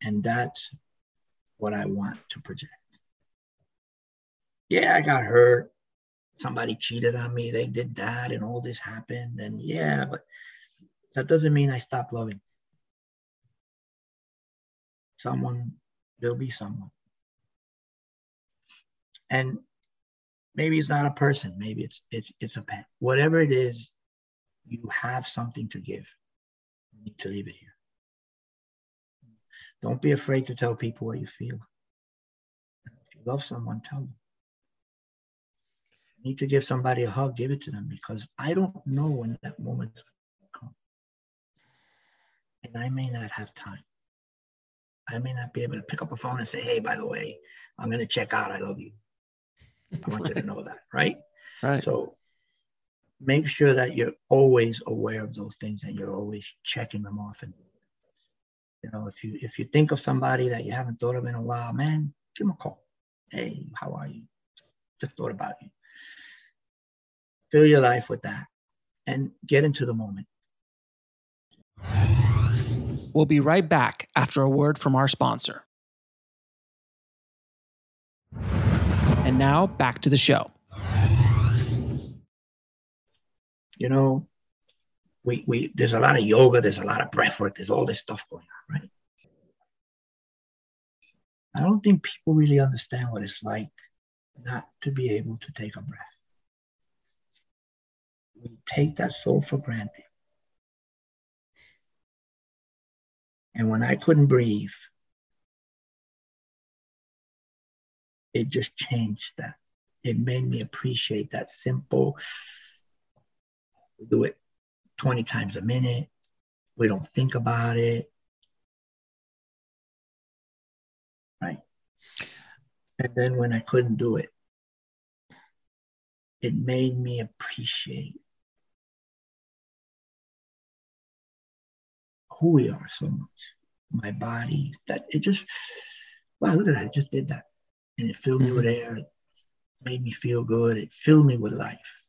And that's what I want to project. Yeah, I got hurt. Somebody cheated on me. They did that, and all this happened. And yeah, but that doesn't mean I stop loving. Someone, there'll be someone. And maybe it's not a person maybe it's it's it's a pet. Whatever it is you have something to give. You need to leave it here. Don't be afraid to tell people what you feel. If you love someone tell them. You need to give somebody a hug give it to them because i don't know when that moment's going to come. And i may not have time i may not be able to pick up a phone and say hey by the way i'm going to check out i love you I want you to [laughs] know that, right? Right. So make sure that you're always aware of those things and you're always checking them off. And you know, if you if you think of somebody that you haven't thought of in a while, man, give them a call. Hey, how are you? Just thought about you. Fill your life with that and get into the moment. We'll be right back after a word from our sponsor. And now back to the show. You know, we we there's a lot of yoga, there's a lot of breath work, there's all this stuff going on, right? I don't think people really understand what it's like not to be able to take a breath. We take that soul for granted. And when I couldn't breathe, it just changed that. It made me appreciate that simple. We do it 20 times a minute. We don't think about it. Right. And then when I couldn't do it, it made me appreciate who we are so much. My body, that it just, wow, look at that. It just did that. And it filled me with Mm-hmm. air. It made me feel good. It filled me with life.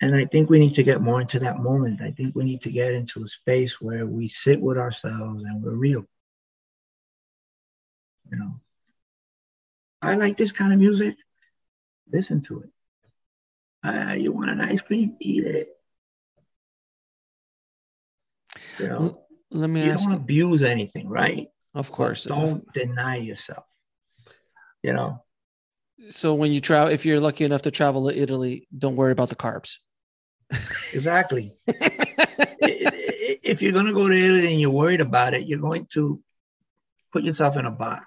And I think we need to get more into that moment. I think we need to get into a space where we sit with ourselves and we're real. You know, I like this kind of music. Listen to it. Uh, you want an ice cream? Eat it. You know, L- Let me you don't you. abuse anything, right? Of course. Don't deny yourself. You know, So when you travel, if you're lucky enough to travel to Italy, don't worry about the carbs. exactly. [laughs] If you're going to go to Italy and you're worried about it, you're going to put yourself in a box.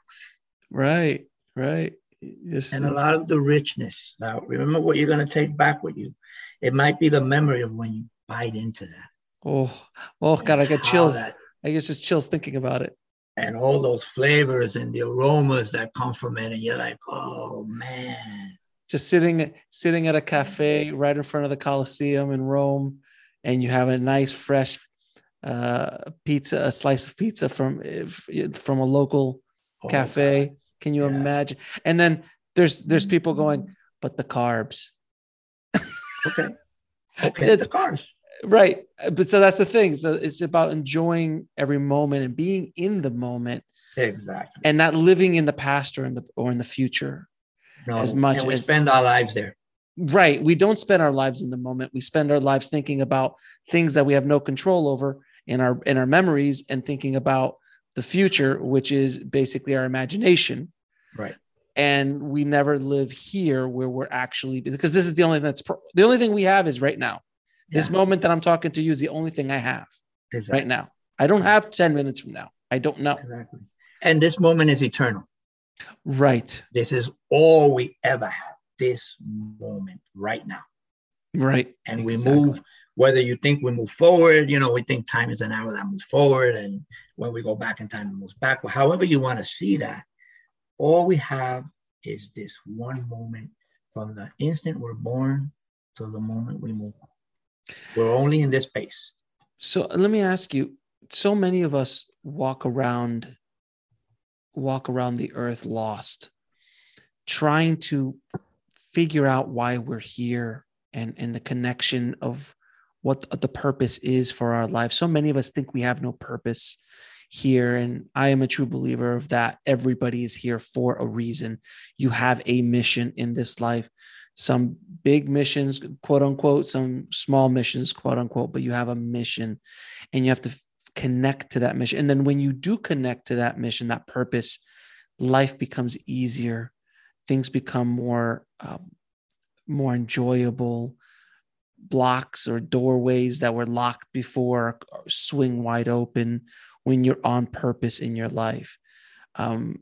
right. Right. Yes. And a lot of the richness. Now, remember what you're going to take back with you. It might be the memory of when you bite into that. Oh, oh God, I get chills. that- I get just chills thinking about it. and all those flavors and the aromas that come from it. And you're like, oh, man. Just sitting, sitting at a cafe right in front of the Colosseum in Rome, and you have a nice fresh uh, pizza, a slice of pizza from from a local Oh, cafe. Can you Yeah. imagine? And then there's there's people going, but the carbs, Okay. [laughs] Okay. It's- the cars. Right? But so that's the thing. So it's about enjoying every moment and being in the moment, Exactly. and not living in the past or in the or in the future. No, as much we as- spend our lives there. Right. We don't spend our lives in the moment. We spend our lives thinking about things that we have no control over in our in our memories and thinking about the future, which is basically our imagination. Right. And we never live here where we're actually because this is the only thing that's pro- the only thing we have is right now. This moment that I'm talking to you is the only thing I have exactly. right now. I don't have 10 minutes from now. I don't know. Exactly. And this moment is eternal. Right. This is all we ever have. This moment right now. Right. And Exactly. we move, whether you think we move forward, you know, we think time is an hour that moves forward. And when we go back in time, it moves back. But however you want to see that, all we have is this one moment from the instant we're born to the moment we move. We're only in this space. So let me ask you, so many of us walk around walk around the earth lost, trying to figure out why we're here and and the connection of what the purpose is for our life. So many of us think we have no purpose here and I am a true believer of that. Everybody is here for a reason. You have a mission in this life. Some big missions, quote unquote, some small missions, quote unquote, but you have a mission and you have to f- connect to that mission. And then when you do connect to that mission, that purpose, life becomes easier. Things become more, um, more enjoyable. Blocks or doorways that were locked before swing wide open when you're on purpose in your life. Um,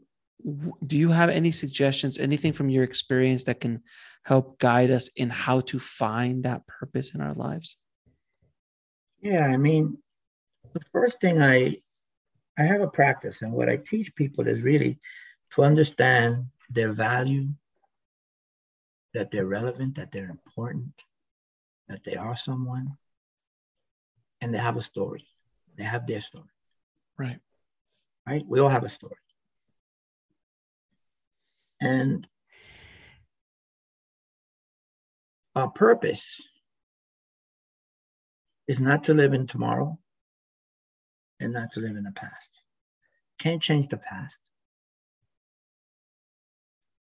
do you have any suggestions, anything from your experience that can help guide us in how to find that purpose in our lives? Yeah, I mean, the first thing I I have a practice, and what I teach people is really to understand their value, that they're relevant, that they're important, that they are someone, and they have a story. They have their story, Right. right? We all have a story. And our purpose is not to live in tomorrow and not to live in the past. Can't change the past.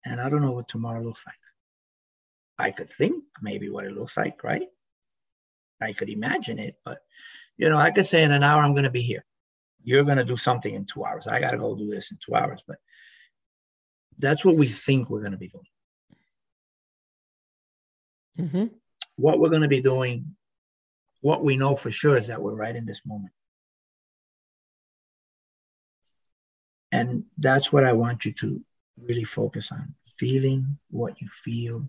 And I don't know what tomorrow looks like. I could think maybe what it looks like, right? I could imagine it, but you know, I could say in an hour I'm going to be here. You're going to do something in two hours. I got to go do this in two hours, but that's what we think we're going to be doing. Mm-hmm. What we're going to be doing, what we know for sure is that we're right in this moment. And that's what I want you to really focus on feeling what you feel.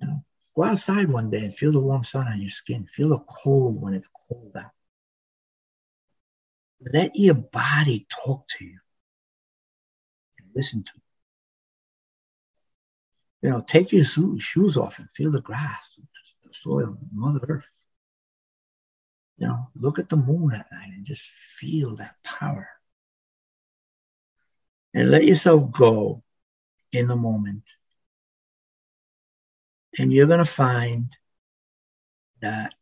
You know, go outside one day and feel the warm sun on your skin. Feel the cold when it's cold out. Let your body talk to you and listen to you. You know, take your shoes off and feel the grass, the soil, Mother Earth. You know, look at the moon at night and just feel that power. And let yourself go in the moment. And you're going to find that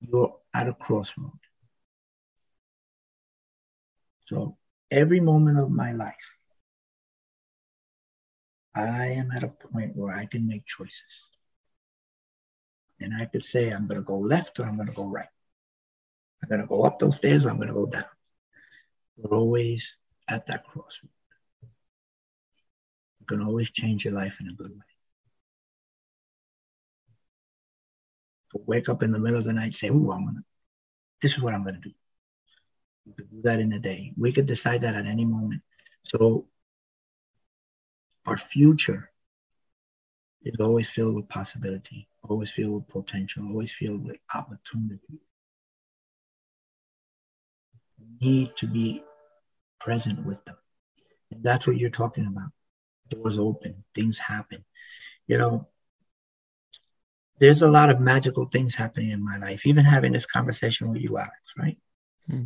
you're at a crossroad. So every moment of my life, I am at a point where I can make choices. And I could say, I'm going to go left or I'm going to go right. I'm going to go up those stairs or I'm going to go down. We're always at that crossroad. You can always change your life in a good way. So wake up in the middle of the night, say, "Ooh, I'm gonna. This is what I'm gonna do." You could do that in a day. We could decide that at any moment. So our future is always filled with possibility, always filled with potential, always filled with opportunity. We need to be present with them. And that's what you're talking about. Doors open, things happen. You know, there's a lot of magical things happening in my life, even having this conversation with you, Alex, right? Hmm.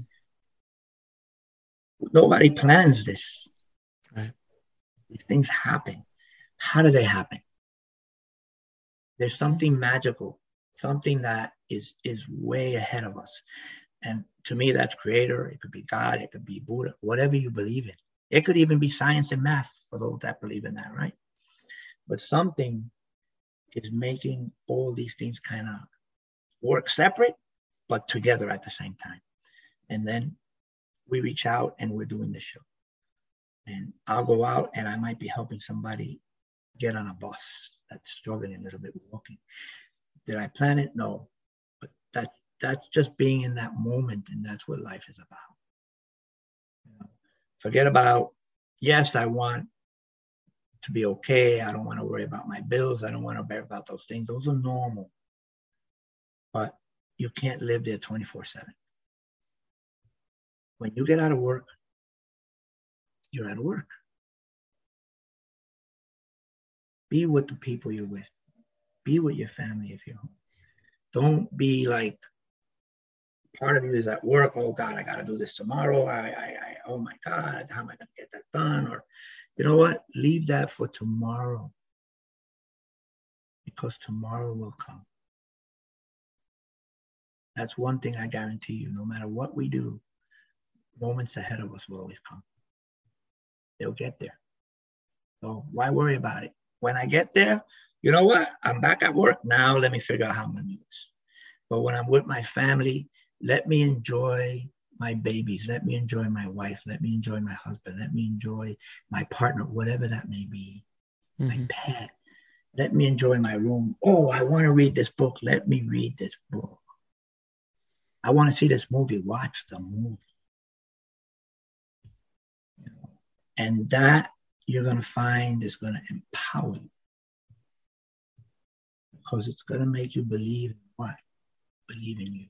Nobody plans this. These things happen. How do they happen? There's something magical, something that is is way ahead of us. And to me, that's creator. It could be God, it could be Buddha, whatever you believe in. It could even be science and math for those that believe in that, right? But something is making all these things kind of work separate, but together at the same time. And then we reach out and we're doing this show. And I'll go out and I might be helping somebody get on a bus that's struggling a little bit walking. Did I plan it? No. But that that's just being in that moment, and that's what life is about. You know, forget about, yes, I want to be okay. I don't want to worry about my bills. I don't want to worry about those things. Those are normal. But you can't live there 24 7. When you get out of work, you're out of work. Be with the people you're with. Be with your family if you're home. Don't be like part of you is at work. Oh God, I got to do this tomorrow. I, I, I, oh my God, how am I going to get that done? Or, you know what? Leave that for tomorrow because tomorrow will come. That's one thing I guarantee you. No matter what we do, moments ahead of us will always come. They'll get there. So why worry about it? When I get there, you know what? I'm back at work now. Let me figure out how I'm going to do this. But when I'm with my family, let me enjoy my babies. Let me enjoy my wife. Let me enjoy my husband. Let me enjoy my partner, whatever that may be, mm-hmm. my pet. Let me enjoy my room. Oh, I want to read this book. Let me read this book. I want to see this movie. Watch the movie. And that you're going to find is going to empower you because it's going to make you believe in what? Believe in you.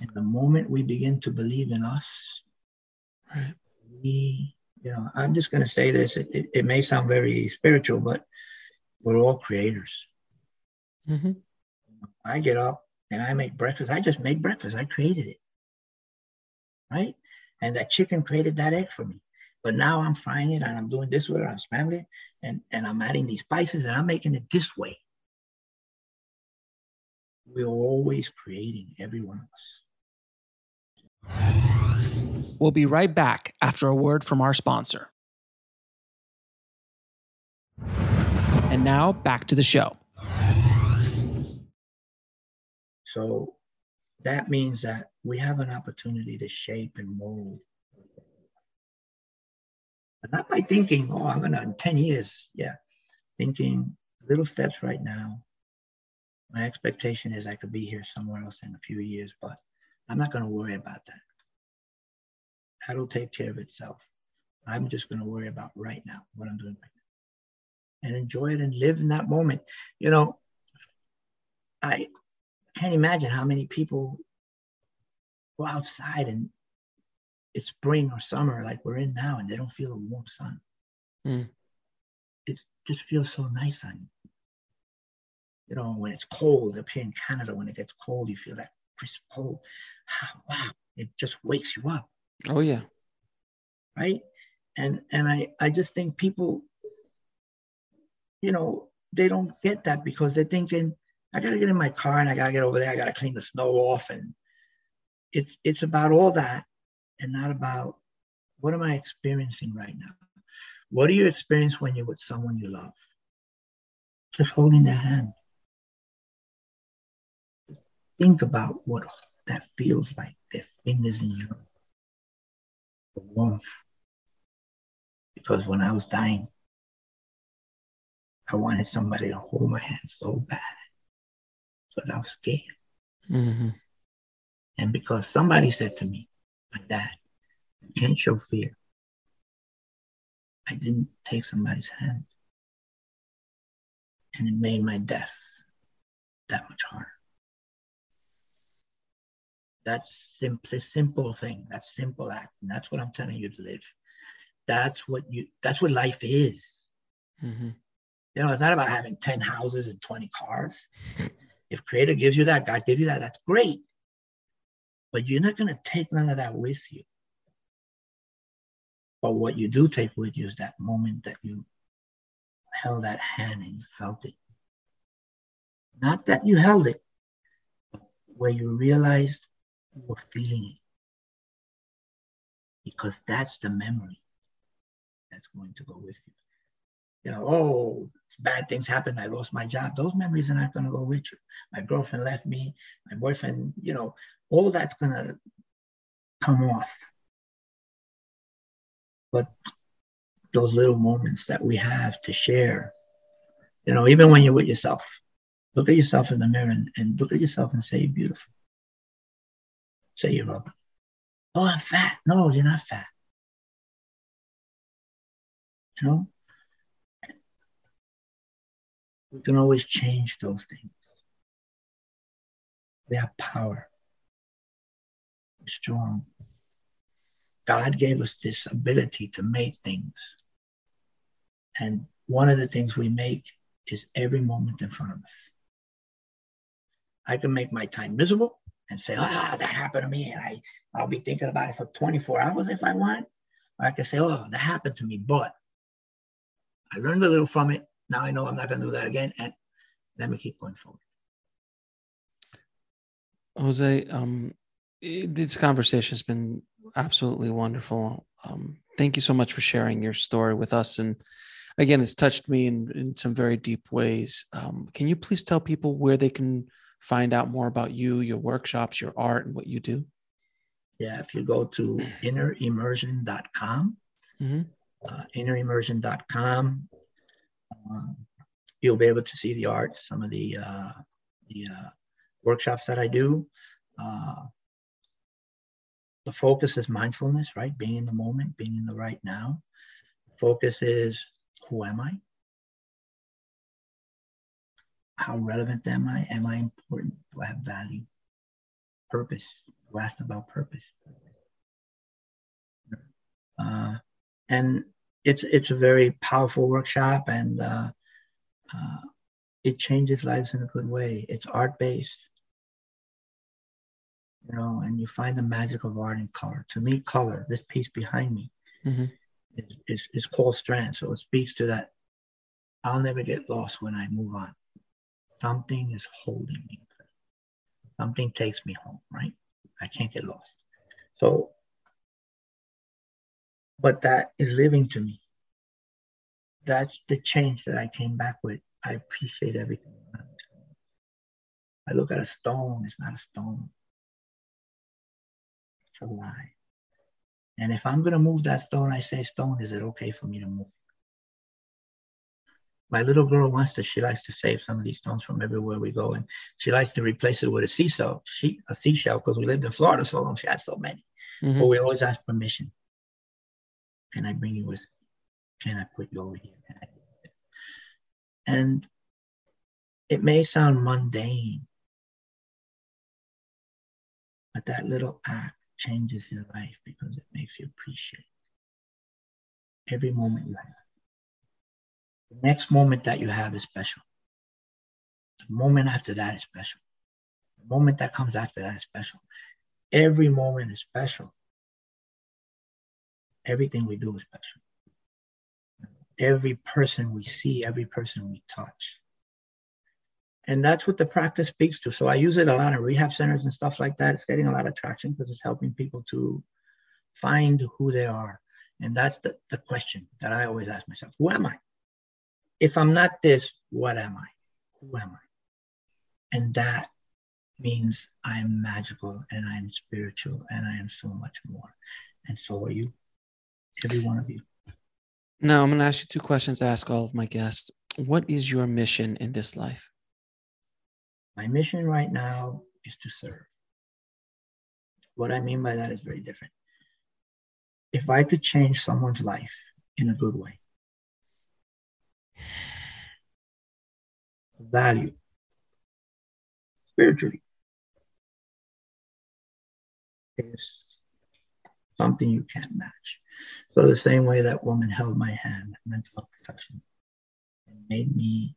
And the moment we begin to believe in us, right. we, you know, I'm just going to say this. It, it, it, may sound very spiritual, but we're all creators. Mm-hmm. I get up and I make breakfast. I just make breakfast. I created it. Right? And that chicken created that egg for me. But now I'm frying it and I'm doing this with it, I'm scrambling it, and, and I'm adding these spices and I'm making it this way. We're always creating, every one of us. We'll be right back after a word from our sponsor. And now back to the show. So that means that we have an opportunity to shape and mold. But not by thinking, oh, I'm gonna in 10 years. Yeah. Thinking little steps right now. My expectation is I could be here somewhere else in a few years, but I'm not gonna worry about that. That'll take care of itself. I'm just gonna worry about right now, what I'm doing right now. And enjoy it and live in that moment. You know, I can't imagine how many people go outside and it's spring or summer like we're in now and they don't feel a warm sun. Mm. It just feels so nice on you. You know, when it's cold up here in Canada, when it gets cold, you feel that crisp cold. Wow, it just wakes you up. Oh yeah. Right? And and I I just think people, you know, they don't get that because they're thinking, I gotta get in my car and I gotta get over there, I gotta clean the snow off and it's it's about all that and not about what am I experiencing right now? What do you experience when you're with someone you love? Just holding their hand. Think about what that feels like, their fingers in your the warmth. Because when I was dying, I wanted somebody to hold my hand so bad because I was scared. Mm-hmm. And because somebody said to me, my dad, you can't show fear. I didn't take somebody's hand. And it made my death that much harder. That's simply simple thing. That's simple act. And that's what I'm telling you to live. That's what you that's what life is. Mm-hmm. You know, it's not about having 10 houses and 20 cars. [laughs] if creator gives you that, God gives you that, that's great. But you're not going to take none of that with you. But what you do take with you is that moment that you held that hand and you felt it. Not that you held it, but where you realized you were feeling it. Because that's the memory that's going to go with you. You know, oh, bad things happened. I lost my job. Those memories are not going to go with you. My girlfriend left me. My boyfriend, you know, all that's going to come off. But those little moments that we have to share, you know, even when you're with yourself, look at yourself in the mirror and, and look at yourself and say you're beautiful. Say you're ugly. Oh, I'm fat. No, you're not fat. You know, we can always change those things. They have power. We're strong. God gave us this ability to make things. And one of the things we make is every moment in front of us. I can make my time miserable and say, ah, that happened to me. And I, I'll be thinking about it for 24 hours if I want. Or I can say, oh, that happened to me, but I learned a little from it. Now I know I'm not going to do that again. And let me keep going forward. Jose, um, this conversation has been absolutely wonderful. Um, thank you so much for sharing your story with us. And again, it's touched me in, in some very deep ways. Um, can you please tell people where they can find out more about you, your workshops, your art, and what you do? Yeah, if you go to innerimmersion.com, mm-hmm. uh, innerimmersion.com, um, you'll be able to see the art, some of the uh, the uh, workshops that I do. Uh, the focus is mindfulness, right? Being in the moment, being in the right now. Focus is who am I? How relevant am I? Am I important? Do I have value? Purpose. You asked about purpose. Uh, and it's it's a very powerful workshop and uh, uh, it changes lives in a good way. It's art based, you know, and you find the magic of art in color. To me, color, this piece behind me, mm-hmm. is, is, is called Strand. So it speaks to that. I'll never get lost when I move on. Something is holding me. Something takes me home, right? I can't get lost. So but that is living to me. That's the change that I came back with. I appreciate everything. I look at a stone, it's not a stone. It's a lie. And if I'm going to move that stone, I say, Stone, is it okay for me to move? My little girl wants to, she likes to save some of these stones from everywhere we go. And she likes to replace it with a seashell, she, a seashell, because we lived in Florida so long, she had so many. Mm-hmm. But we always ask permission. Can I bring you with? Can I put you over here? And it may sound mundane, but that little act changes your life because it makes you appreciate every moment you have. The next moment that you have is special. The moment after that is special. The moment that comes after that is special. Every moment is special. Everything we do is special. Every person we see, every person we touch, and that's what the practice speaks to. So I use it a lot in rehab centers and stuff like that. It's getting a lot of traction because it's helping people to find who they are. And that's the, the question that I always ask myself Who am I? If I'm not this, what am I? Who am I? And that means I'm magical and I'm spiritual and I am so much more. And so are you, every one of you. Now, I'm going to ask you two questions I ask all of my guests. What is your mission in this life? My mission right now is to serve. What I mean by that is very different. If I could change someone's life in a good way, value, spiritually, is something you can't match. So the same way that woman held my hand, mental health professional, and made me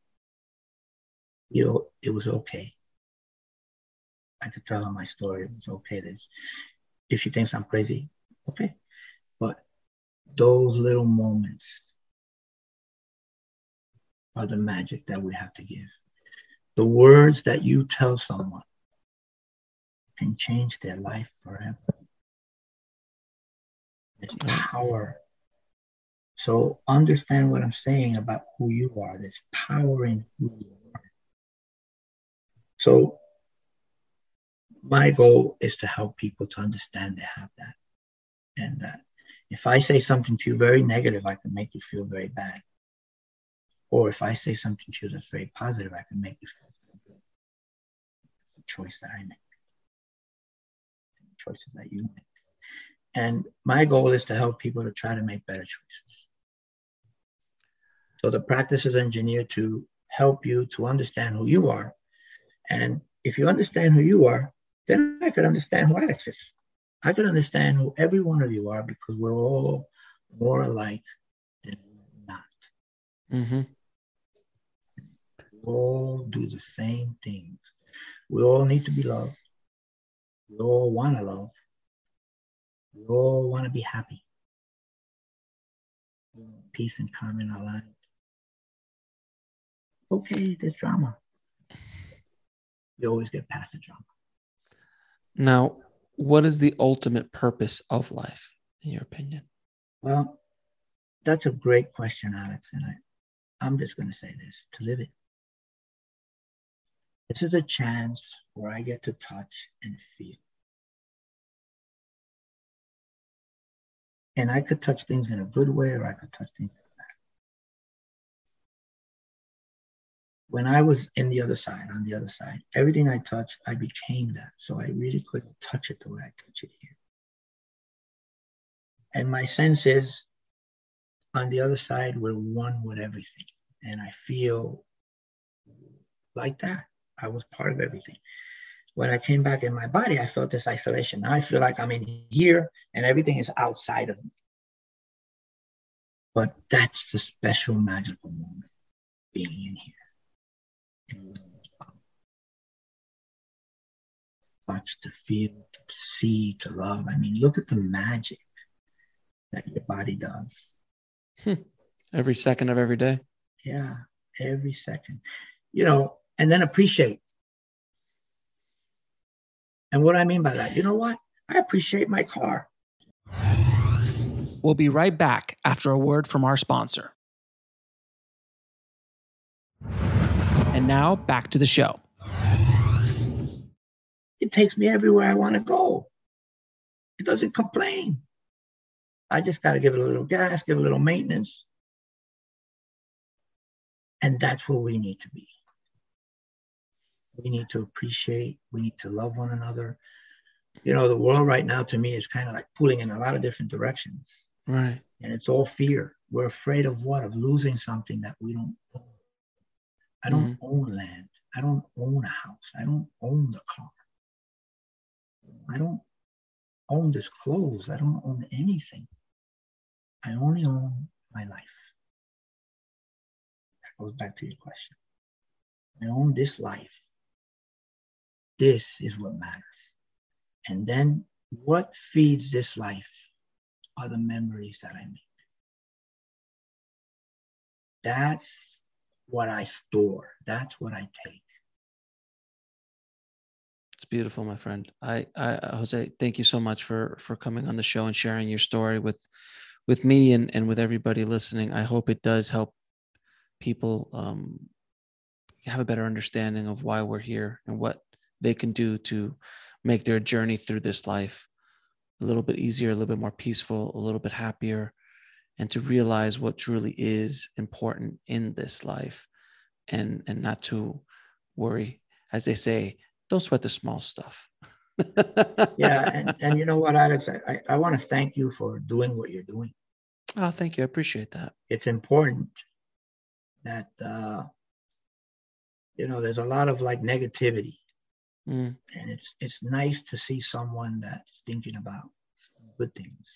feel it was okay. I could tell her my story. It was okay. If she thinks I'm crazy, okay. But those little moments are the magic that we have to give. The words that you tell someone can change their life forever. There's power. So understand what I'm saying about who you are. There's power in who you are. So my goal is to help people to understand they have that. And that if I say something to you very negative, I can make you feel very bad. Or if I say something to you that's very positive, I can make you feel good. It's a choice that I make. The choices that you make. And my goal is to help people to try to make better choices. So the practice is engineered to help you to understand who you are and if you understand who you are, then I could understand who Alex is. I could understand who every one of you are because we're all more alike than not. Mm-hmm. We all do the same things. We all need to be loved. We all want to love. We all want to be happy. Peace and calm in our lives. Okay, there's drama you always get past the drama. Now, what is the ultimate purpose of life, in your opinion? Well, that's a great question, Alex. And I, I'm just going to say this to live it. This is a chance where I get to touch and feel. And I could touch things in a good way or I could touch things bad. when I was in the other side, on the other side, everything I touched, I became that. So I really couldn't touch it the way I touch it here. And my sense is on the other side, we're one with everything. And I feel like that. I was part of everything. When I came back in my body, I felt this isolation. Now I feel like I'm in here and everything is outside of me. But that's the special magical moment being in here touch, to feel, to see, to love. I mean, look at the magic that your body does. Hmm. Every second of every day. Yeah, every second. You know, and then appreciate. And what I mean by that, you know what? I appreciate my car. We'll be right back after a word from our sponsor. And now back to the show. It takes me everywhere I want to go. It doesn't complain. I just got to give it a little gas, give it a little maintenance. And that's where we need to be. We need to appreciate, we need to love one another. You know, the world right now to me is kind of like pulling in a lot of different directions. Right. And it's all fear. We're afraid of what? Of losing something that we don't own. I don't mm-hmm. own land. I don't own a house. I don't own the car. I don't own this clothes. I don't own anything. I only own my life. That goes back to your question. I own this life. This is what matters. And then what feeds this life are the memories that I make. That's what I store. That's what I take. It's beautiful, my friend. I, I, Jose, thank you so much for for coming on the show and sharing your story with with me and and with everybody listening. I hope it does help people um, have a better understanding of why we're here and what they can do to make their journey through this life a little bit easier, a little bit more peaceful, a little bit happier, and to realize what truly is important in this life and and not to worry. As they say don't sweat the small stuff. [laughs] Yeah and, and you know what alex? I, I want to thank you for doing what you're doing. Oh thank you. I appreciate that. It's important that uh you know there's a lot of like negativity mm. and it's it's nice to see someone that's thinking about good things.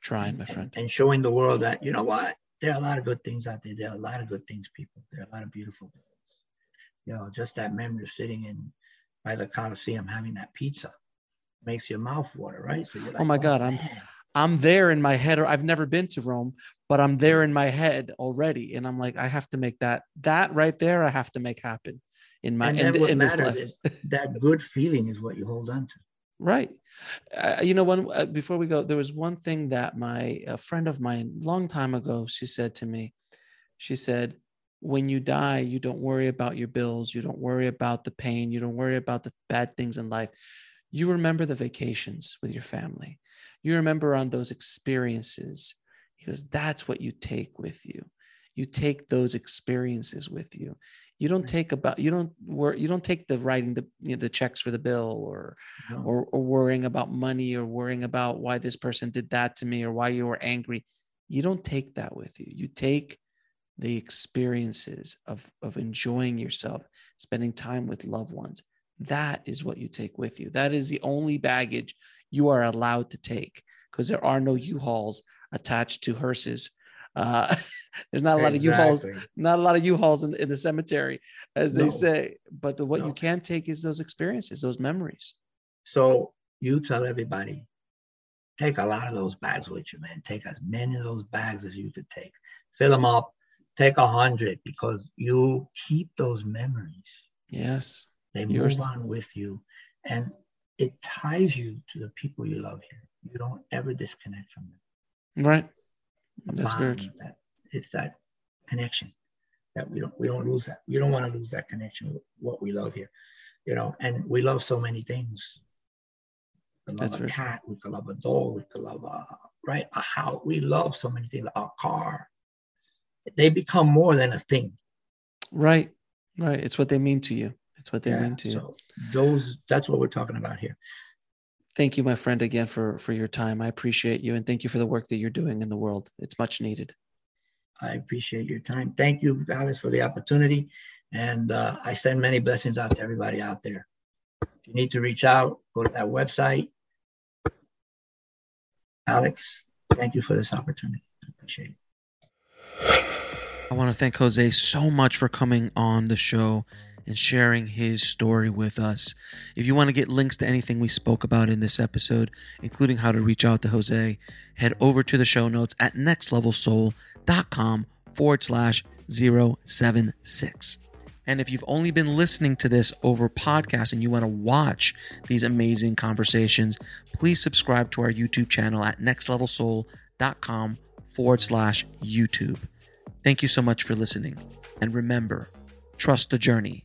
Trying my friend. and, and showing the world that you know what? There are a lot of good things out there. There are a lot of good things people. There are a lot of beautiful things. You know just that memory of sitting in by the coliseum having that pizza makes your mouth water right? So you're oh like, oh my god i'm i'm there in my head or i've never been to rome but i'm there in my head already. And i'm like i have to make that that right there i have to make happen in my in, in this life that good feeling is what you hold on to Right. Uh, you know, one uh, before we go, there was one thing that my a friend of mine, long time ago, she said to me. She said, "When you die, you don't worry about your bills. You don't worry about the pain. You don't worry about the bad things in life. You remember the vacations with your family. You remember on those experiences." Because that's what you take with you. You take those experiences with you you don't take about you don't work you don't take the writing the you know, the checks for the bill or, no. or or worrying about money or worrying about why this person did that to me or why you were angry. You don't take that with you. You take the experiences of of enjoying yourself spending time with loved ones. That is what you take with you. That is the only baggage you are allowed to take because there are no u-hauls attached to hearses uh, [laughs] there's not a lot exactly. of U-Hauls, not a lot of U-Hauls in, in the cemetery, as no. they say. But the, what no. you can take is those experiences, those memories. So you tell everybody, take a lot of those bags with you, man. Take as many of those bags as you could take. Fill them up. Take a hundred because you keep those memories. Yes. They Yours. move on with you. And it ties you to the people you love here. You don't ever disconnect from them. Right. That's very true. That, it's that connection that we don't we don't lose that. We don't want to lose that connection with what we love here, you know. And we love so many things. We love That's a cat. True. We could love a dog. We could love a right a house. We love so many things. Our car. They become more than a thing. Right, right. It's what they mean to you. It's what they yeah, mean to so you. Those. That's what we're talking about here thank you, my friend, again for for your time. I appreciate you, and thank you for the work that you're doing in the world. It's much needed. I appreciate your time. Thank you, Alex, for the opportunity, and uh, I send many blessings out to everybody out there. If you need to reach out, go to that website. Alex, thank you for this opportunity. I appreciate it. I want to thank Jose so much for coming on the show and sharing his story with us. If you want to get links to anything we spoke about in this episode, including how to reach out to Jose, head over to the show notes at nextlevelsoul.com forward slash 076. And if you've only been listening to this over podcast and you want to watch these amazing conversations, please subscribe to our YouTube channel at nextlevelsoul.com forward slash YouTube. Thank you so much for listening. And remember, trust the journey.